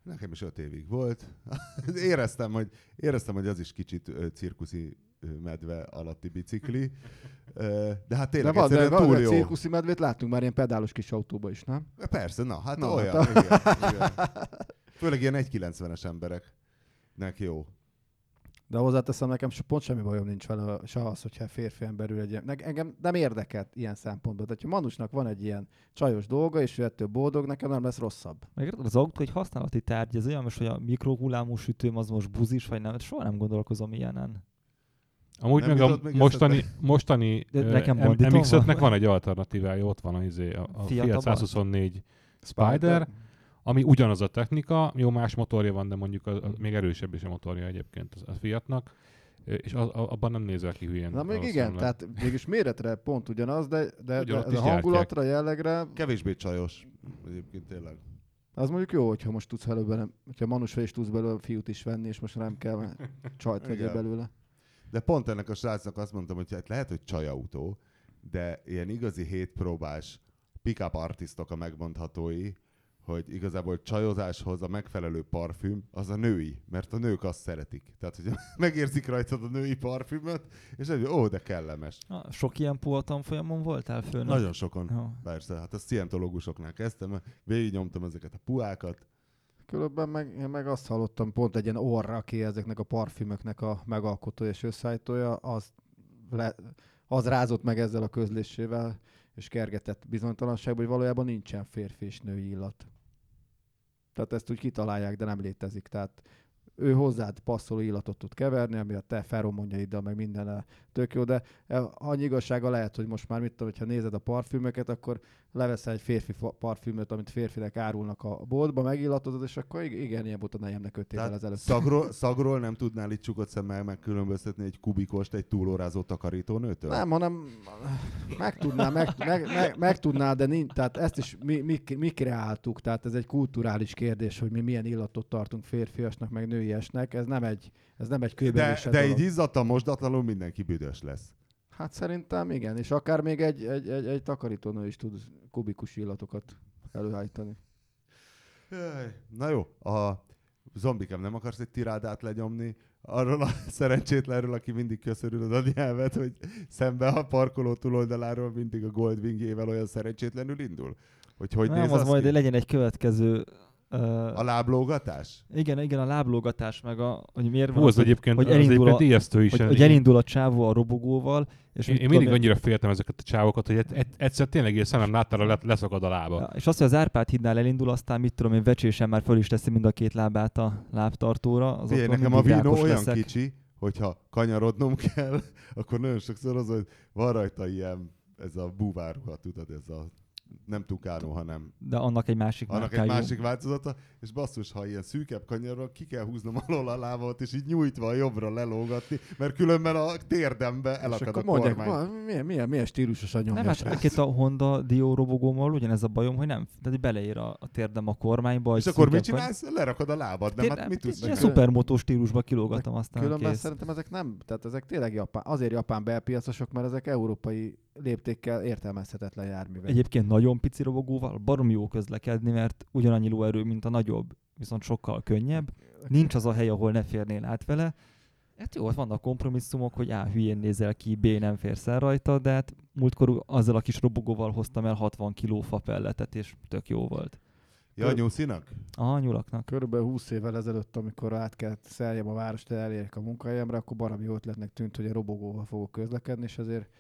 Nekem is öt évig volt. éreztem, hogy, éreztem, hogy az is kicsit cirkuszi medve alatti bicikli. De hát De tényleg van, de van, túl de jó. cirkuszi medvét láttunk már ilyen pedálos kis autóba is, nem? Persze, na, hát Na, olyan. hát igen, igen. Főleg ilyen 1,90-es embereknek jó. De hozzáteszem, nekem se- pont semmi bajom nincs vele, se az, hogyha férfi ember ül egy ilyen. Engem nem érdekelt ilyen szempontból. Tehát, ha Manusnak van egy ilyen csajos dolga, és ő ettől boldog, nekem nem lesz rosszabb. Meg az autó egy használati tárgy, ez olyan most, hogy a mikrohullámú sütőm az most buzis, vagy nem, soha nem gondolkozom ilyenen. Amúgy Nem meg a mostani, mostani De ö, nekem M- banditom MX-5-nek van. van egy alternatívája, ott van a, izé, a, a Fiat Fiat Abarth? 124 Spider, ami ugyanaz a technika, jó más motorja van, de mondjuk a, a, még erősebb is a motorja egyébként a, Fiatnak, és a, a, abban nem nézel ki hülyén. Na még igen, tehát mégis méretre pont ugyanaz, de, de, de a gyártják. hangulatra, jellegre, Kevésbé csajos. Egyébként tényleg. az mondjuk jó, hogyha most tudsz belőle, hogyha Manusra is tudsz belőle fiút is venni, és most nem kell csajt vegyél belőle. De pont ennek a srácnak azt mondtam, hogy hát lehet, hogy csajautó, de ilyen igazi hétpróbás pick-up artistok a megmondhatói, hogy igazából csajozáshoz a megfelelő parfüm az a női, mert a nők azt szeretik. Tehát, hogy megérzik rajtad a női parfümöt, és egy, ó, de kellemes. Ah, sok ilyen puhatam folyamon voltál főnök? Nagyon sokon. Jó. Persze, hát a szientológusoknál kezdtem, végignyomtam ezeket a puákat. Különben meg, én meg azt hallottam, pont egy ilyen orra, aki ezeknek a parfümöknek a megalkotója és összeállítója, az, le, az rázott meg ezzel a közlésével, és kergetett bizonytalanságban, hogy valójában nincsen férfi és női illat. Tehát ezt úgy kitalálják, de nem létezik. Tehát ő hozzád passzoló illatot tud keverni, ami a te feromonjaiddal, meg minden tök jó, de e, annyi igazsága lehet, hogy most már mit tudom, hogyha nézed a parfümöket, akkor leveszel egy férfi parfümöt, amit férfinek árulnak a boltba, megillatozod, és akkor ig- igen, ilyen a nejemnek öt évvel ezelőtt. szagról, szagról nem tudnál itt csukott szemmel megkülönböztetni egy kubikost egy túlórázó takarítónőtől? Nem, hanem meg tudná, meg, meg, meg, meg tudná, de nincs, tehát ezt is mi, mi, mi kreáltuk, tehát ez egy kulturális kérdés, hogy mi milyen illatot tartunk férfiasnak, meg nőiesnek, ez nem egy, ez nem egy de, kőbelése de dolog. így izzadtan mosdatlanul mindenki büdös lesz. Hát szerintem igen, és akár még egy, egy, egy, egy takarítónő is tud kubikus illatokat előállítani. Na jó, a zombikám nem akarsz egy tirádát lenyomni arról a szerencsétlenről, aki mindig köszörül a nyelvet, hogy szembe a parkoló túloldaláról mindig a Goldwingjével olyan szerencsétlenül indul? Hogy hogy nem, néz az az majd ki? legyen egy következő... Uh, A láblógatás? igen, igen, a láblógatás, meg a, hogy miért van Hú, az hogy, egyébként, hogy az elindul egyébként a- ijesztő is. hogy, Én- hogy elindul a csávó a robogóval, és Én, én tudom mindig annyira féltem ezeket a csávokat, hogy egy- egy- egyszer tényleg ilyen szemem láttára le, leszakad a lába. Ja, és azt, hogy az Árpád hídnál elindul, aztán mit tudom én, vecsésen már föl is teszi mind a két lábát a lábtartóra. Az Figyelj, ott nekem a vínó olyan leszek. kicsi, hogyha kanyarodnom kell, akkor nagyon sokszor az, hogy van rajta ilyen, ez a búvárruha, tudod, ez a nem tukánó, hanem De annak egy másik annak egy másik változata, és basszus, ha ilyen szűkebb kanyarról ki kell húznom alól a lábat, és így nyújtva jobbra lelógatni, mert különben a térdembe És elakad akkor a mondják, kormány. "Ma, milyen, milyen, milyen stílusos a nyomja. Nem, hát srác." egyébként a Honda Dio robogómmal ugyanez a bajom, hogy nem, tehát beleér a, a térdem a kormányba. És akkor mit csinálsz? Lerakod a lábad, nem? Hát mit tudsz Ilyen szupermotó stílusba kilógatom aztán Különben kész. szerintem ezek nem, tehát ezek tényleg japán, azért japán belpiacosok, mert ezek európai léptékkel értelmezhetetlen járművek. Egyébként nagyon pici robogóval barom jó közlekedni, mert ugyanannyi lóerő, mint a nagyobb, viszont sokkal könnyebb. Nincs az a hely, ahol ne férnél át vele. Hát jó, ott vannak kompromisszumok, hogy A hülyén nézel ki, B nem férsz el rajta, de hát múltkor azzal a kis robogóval hoztam el 60 kiló fapelletet, és tök jó volt. Ja, nyuszinak? Aha, nyulaknak. Körülbelül 20 évvel ezelőtt, amikor át kellett szeljem a várost, elérjek a munkahelyemre, akkor baromi ötletnek tűnt, hogy a robogóval fogok közlekedni, és ezért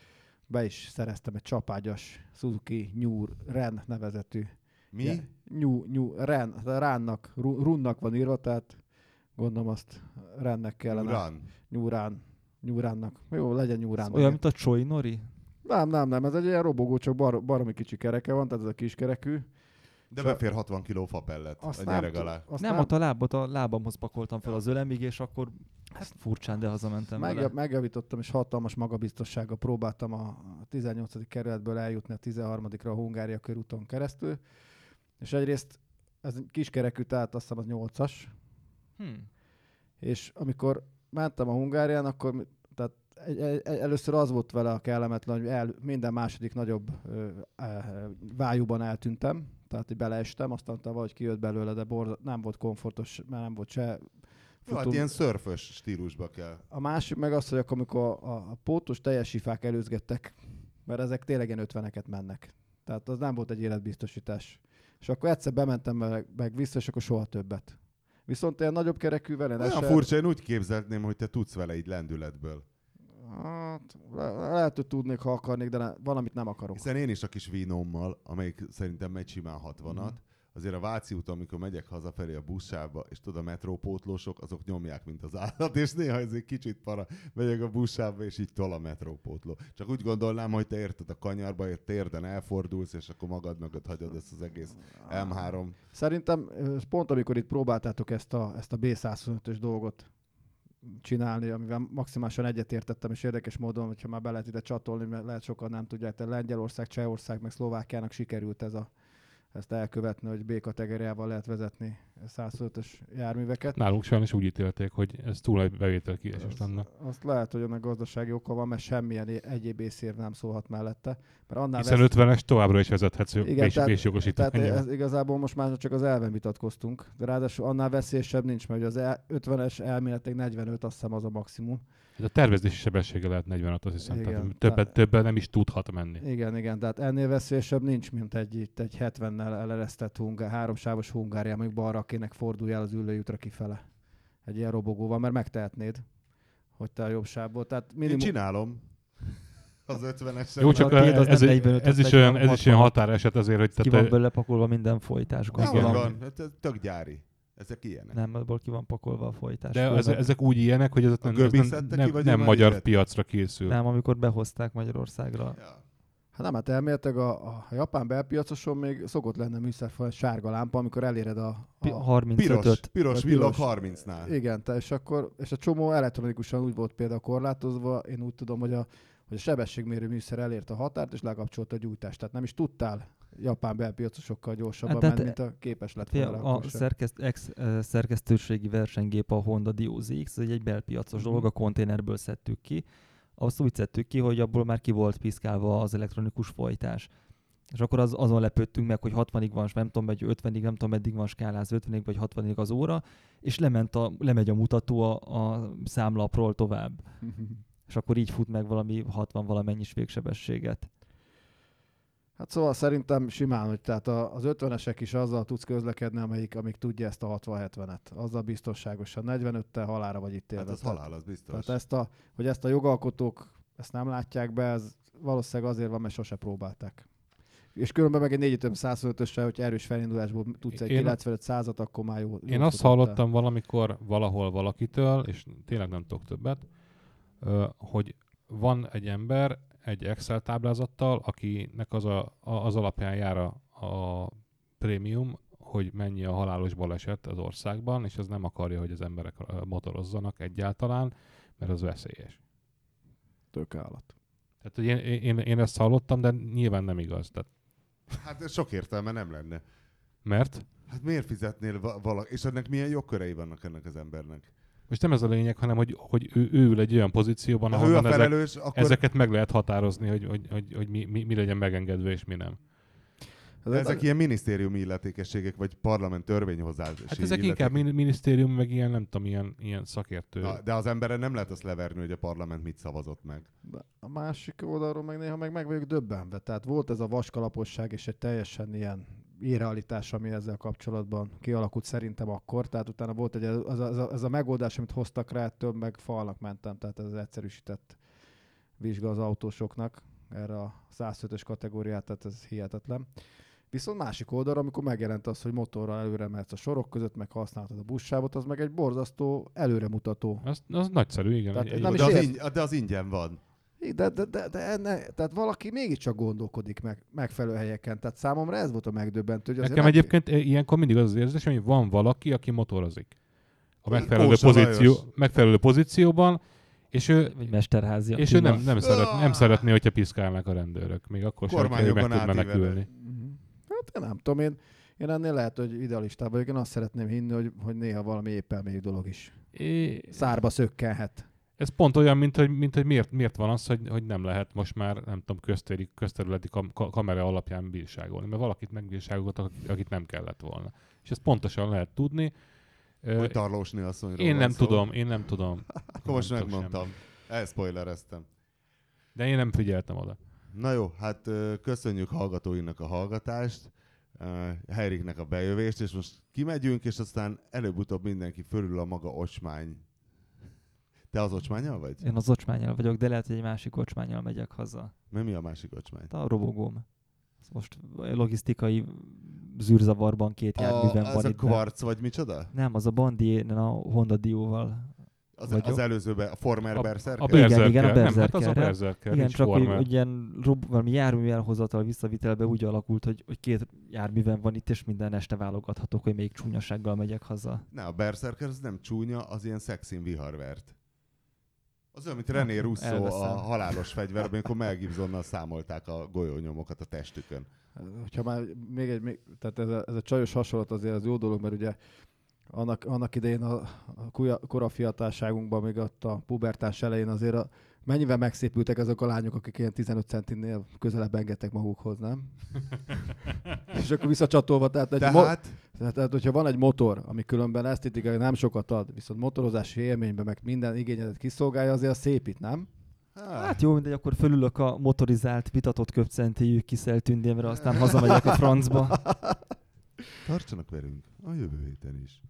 be is szereztem egy csapágyas Suzuki New Ren nevezetű. Mi? Ja, New, New Ren, Ránnak, Ru- Runnak van írva, tehát gondolom azt Rennek kellene. Run. New Runnak. Jó, legyen New Run. Olyan, mint a Choi Nori? Nem, nem, nem, ez egy ilyen robogó, csak bar, baromi kicsi kereke van, tehát ez a kiskerekű. De befér 60 kiló fapellet Azt a nem nyereg tud- alá. Azt nem, ott a lábot a lábamhoz pakoltam fel az ölemig, és akkor hát furcsán, de hazamentem vele. Meg, megjavítottam, és hatalmas magabiztossággal próbáltam a 18. kerületből eljutni a 13-ra a Hungária körúton keresztül. És egyrészt ez kiskerekű, tehát azt hiszem az 8-as, Hm. és amikor mentem a Hungárián, akkor először az volt vele a kellemetlen, hogy el, minden második nagyobb ö, ö, vájúban eltűntem, tehát hogy beleestem, aztán valahogy kijött belőle, de bor, nem volt komfortos, mert nem volt se hát futó- ilyen szörfös stílusba kell. A másik meg az, hogy akkor, amikor a, a pótos teljes sifák előzgettek, mert ezek tényleg ilyen ötveneket mennek. Tehát az nem volt egy életbiztosítás. És akkor egyszer bementem meg, meg vissza, és akkor soha többet. Viszont ilyen nagyobb kerekűvel, Olyan furcsa, én úgy képzelném, hogy te tudsz vele így lendületből. Hát, le- lehet, hogy tudnék, ha akarnék, de ne, valamit nem akarok. Hiszen én is a kis vínommal, amelyik szerintem megy simán 60-at, Mhm. azért a Váci úton, amikor megyek hazafelé a buszsába, és tudod, a metrópótlósok, azok nyomják, mint az állat, és néha ez egy kicsit para, megyek a buszsába, és így tol a metrópótló. Csak úgy gondolnám, hogy te érted a kanyarba, ért térden elfordulsz, és akkor magad mögött hagyod ezt az egész M3. Szerintem pont amikor itt próbáltátok ezt a, ezt a B125-ös dolgot csinálni, amivel maximálisan egyetértettem, és érdekes módon, hogyha már be lehet ide csatolni, mert lehet sokan nem tudják, de Lengyelország, Csehország, meg Szlovákiának sikerült ez a, ezt elkövetni, hogy B-kategóriával lehet vezetni 105-ös járműveket. Nálunk sajnos úgy ítélték, hogy ez túl nagy bevétel kiesés lenne. Azt lehet, hogy ennek gazdasági oka van, mert semmilyen egyéb észér nem szólhat mellette. Mert annál Hiszen vesz- 50-es továbbra is vezethetsz Igen, és jogosítani. Tehát ez igazából most már csak az elven vitatkoztunk, de ráadásul annál veszélyesebb nincs, mert az el- 50-es elméletek 45, azt hiszem az a maximum. Ez a tervezési sebessége lehet 45, azt hiszem. Igen. Tehát többet, többet nem is tudhat menni. Igen, igen, tehát ennél veszélyesebb nincs, mint egy, itt egy 70-nel eleresztett hungár, háromsávos Hungária, mondjuk balra kének fordulj el az ülőjútra kifele. Egy ilyen robogóval, mert megtehetnéd, hogy te a jobb sávból. Tehát Én minimum, csinálom. Az 50-es. Jó, csak a tiéd az ez, ez, 45, ez, is egy olyan, ez is 60. olyan határeset azért, hogy Ki van belőle pakolva minden folytás, Nem, gondolom. van, ez tök gyári. Ezek ilyenek. Nem, abból ki van pakolva a folytás. De Főleg- ezek, úgy ilyenek, hogy ez A nem, ez nem, ki, nem magyar élet? piacra készül. Nem, amikor behozták Magyarországra. Ja. Hát nem, hát elméletileg a, a japán belpiacoson még szokott lenne műszerfaj sárga lámpa, amikor eléred a, Pi- a 35-öt. Piros, piros villog piros. 30-nál. Igen, te, és akkor, és a csomó elektronikusan úgy volt például korlátozva, én úgy tudom, hogy a, hogy a sebességmérő műszer elérte a határt, és lekapcsolta a gyújtást. Tehát nem is tudtál japán belpiacosokkal gyorsabban Hát, menni, mint a képes lett volna. a akkor sem. szerkeszt, ex, szerkesztőségi versenygép a Honda Dio ZX, ez egy belpiacos Mhm. dolog, a konténerből szedtük ki. Azt úgy szedtük ki, hogy abból már ki volt piszkálva az elektronikus folytás. És akkor az, azon lepődtünk meg, hogy 60-ig van, nem tudom, vagy 50-ig, nem tudom, meddig van skáláz, 50-ig vagy 60-ig az óra, és lement a, lemegy a mutató a, a számlapról tovább. És akkor így fut meg valami 60 valamennyis végsebességet. Hát szóval szerintem simán, hogy tehát az 50-esek is azzal tudsz közlekedni, amelyik, amik tudja ezt a 60-70-et. Azzal biztonságosan. 45-tel halára vagy itt élve. Hát az Tehát- halál, az biztos. Tehát ezt a, hogy ezt a jogalkotók ezt nem látják be, ez valószínűleg azért van, mert sose próbálták. És különben meg egy 4 125-össel, hogy erős felindulásból tudsz egy Én- 95 százat, akkor már jó. Én azt hallottam valamikor valahol valakitől, és tényleg nem tudok többet, hogy van egy ember egy Excel táblázattal, akinek az, a, a, az alapján jár a, a prémium, hogy mennyi a halálos baleset az országban, és ez nem akarja, hogy az emberek motorozzanak egyáltalán, mert az veszélyes. Tök állat. Tehát hogy én, én, én ezt hallottam, de nyilván nem igaz. Tehát, Hát ez sok értelme nem lenne. mert Hát miért fizetnél va- valaki? És ennek milyen jogkörei vannak ennek az embernek? Most nem ez a lényeg, hanem hogy, hogy ő, ő ül egy olyan pozícióban, ahol ezek, felelős, akkor ezeket meg lehet határozni, hogy, hogy, hogy, hogy mi, mi, mi legyen megengedve és mi nem. Ez De ezek ilyen minisztériumi illetékességek, vagy parlament törvényhozási Hát ezek inkább min- minisztérium, meg ilyen, nem tudom, ilyen, ilyen szakértő. Na, de az emberen nem lehet azt leverni, hogy a parlament mit szavazott meg. De a másik oldalról meg néha meg, meg vagyok döbbenve. Tehát volt ez a vaskalaposság és egy teljesen ilyen irrealitás, ami ezzel kapcsolatban kialakult szerintem akkor. Tehát utána volt egy, az a, az a, megoldás, amit hoztak rá, ettől meg falnak mentem. Tehát ez az egyszerűsített vizsga az autósoknak erre a 105-ös kategóriát, tehát ez hihetetlen. Viszont másik oldalra, amikor megjelent az, hogy motorral előre mehetsz a sorok között, meg használhatod a buszsávot, az meg egy borzasztó előremutató. Az, az nagyszerű, igen. Tehát egy, nem De is az, ing- de az ingyen van. De, de, de, de enne, tehát valaki mégiscsak gondolkodik meg megfelelő helyeken. Tehát számomra ez volt a megdöbbentő. Hogy Nekem egyébként ilyenkor mindig az az érzés, hogy van valaki, aki motorozik. A megfelelő, Ósa pozíció, Lajos. megfelelő pozícióban, és ő, Vagy Mesterházi és ő nem, nem, szeret, nem szeretné, hogyha piszkálnak a rendőrök. Még akkor sem, hogyha ő meg tud menekülni. Mhm. Hát én nem tudom, én, én ennél lehet, hogy idealistában vagyok. Én azt szeretném hinni, hogy, hogy néha valami épp elmélyű dolog is. É, Szárba szökkenhet. Ez pont olyan, mint hogy, mint hogy miért, miért van az, hogy, hogy nem lehet most már, nem tudom, köztéri, közterületi kam- ka- kamera alapján bírságolni. Mert valakit megbírságolt, akit- nem kellett volna. És ezt pontosan lehet tudni. Hogy Tarlósni asszonyról Én nem szó. tudom, én nem tudom. Akkor most Nem megmondtam. Elspoilereztem. De én nem figyeltem oda. Na jó, hát köszönjük hallgatóinak a hallgatást, ö, Heriknek a bejövést, és most kimegyünk, és aztán előbb-utóbb mindenki fölül a maga ocsmány. Te az ocsmányal vagy? Én az ocsmányjal vagyok, de lehet, hogy egy másik ocsmányjal megyek haza. Mert mi a másik ocsmány? Hát A robogóm. Most logisztikai zűrzavarban két járműven A, van az a kvarc, vagy micsoda? Nem, az a Bandi, a Honda Dio-val. Az, Vagyok. az előzőben, a Former A- Berserker? A Igen, Berserker. igen, a Nem, hát az a Berserkerrel. Berserker, Igen, csak hogy, forma. hogy ilyen rob, valami jármű elhozatal visszavitelbe úgy alakult, hogy, hogy két járműven van itt, és minden este válogathatok, hogy még csúnyasággal megyek haza. Ne, a Berserker az nem csúnya, az ilyen szexin viharvert. Az olyan, mint René Russo elveszem. a halálos fegyverben, amikor Mel Gibsonnal számolták a golyónyomokat a testükön. Hogyha már még egy, még, tehát ez a, ez a csajos hasonlat azért az jó dolog, mert ugye annak, annak idején a, a kora fiatalságunkban, még ott a pubertás elején azért a, mennyivel megszépültek azok a lányok, akik ilyen 15 centinél közelebb engedtek magukhoz, nem? És akkor visszacsatolva, tehát, egy mo- Tehát, tehát, tehát, hogyha van egy motor, ami különben esztétikai nem sokat ad, viszont motorozási élményben meg minden igényedet kiszolgálja, azért az szépít, nem? Hát jó, mindegy, akkor fölülök a motorizált, vitatott köpcentéjű kiszelt tündémre, aztán hazamegyek a francba. tartsanak velünk a jövő héten is.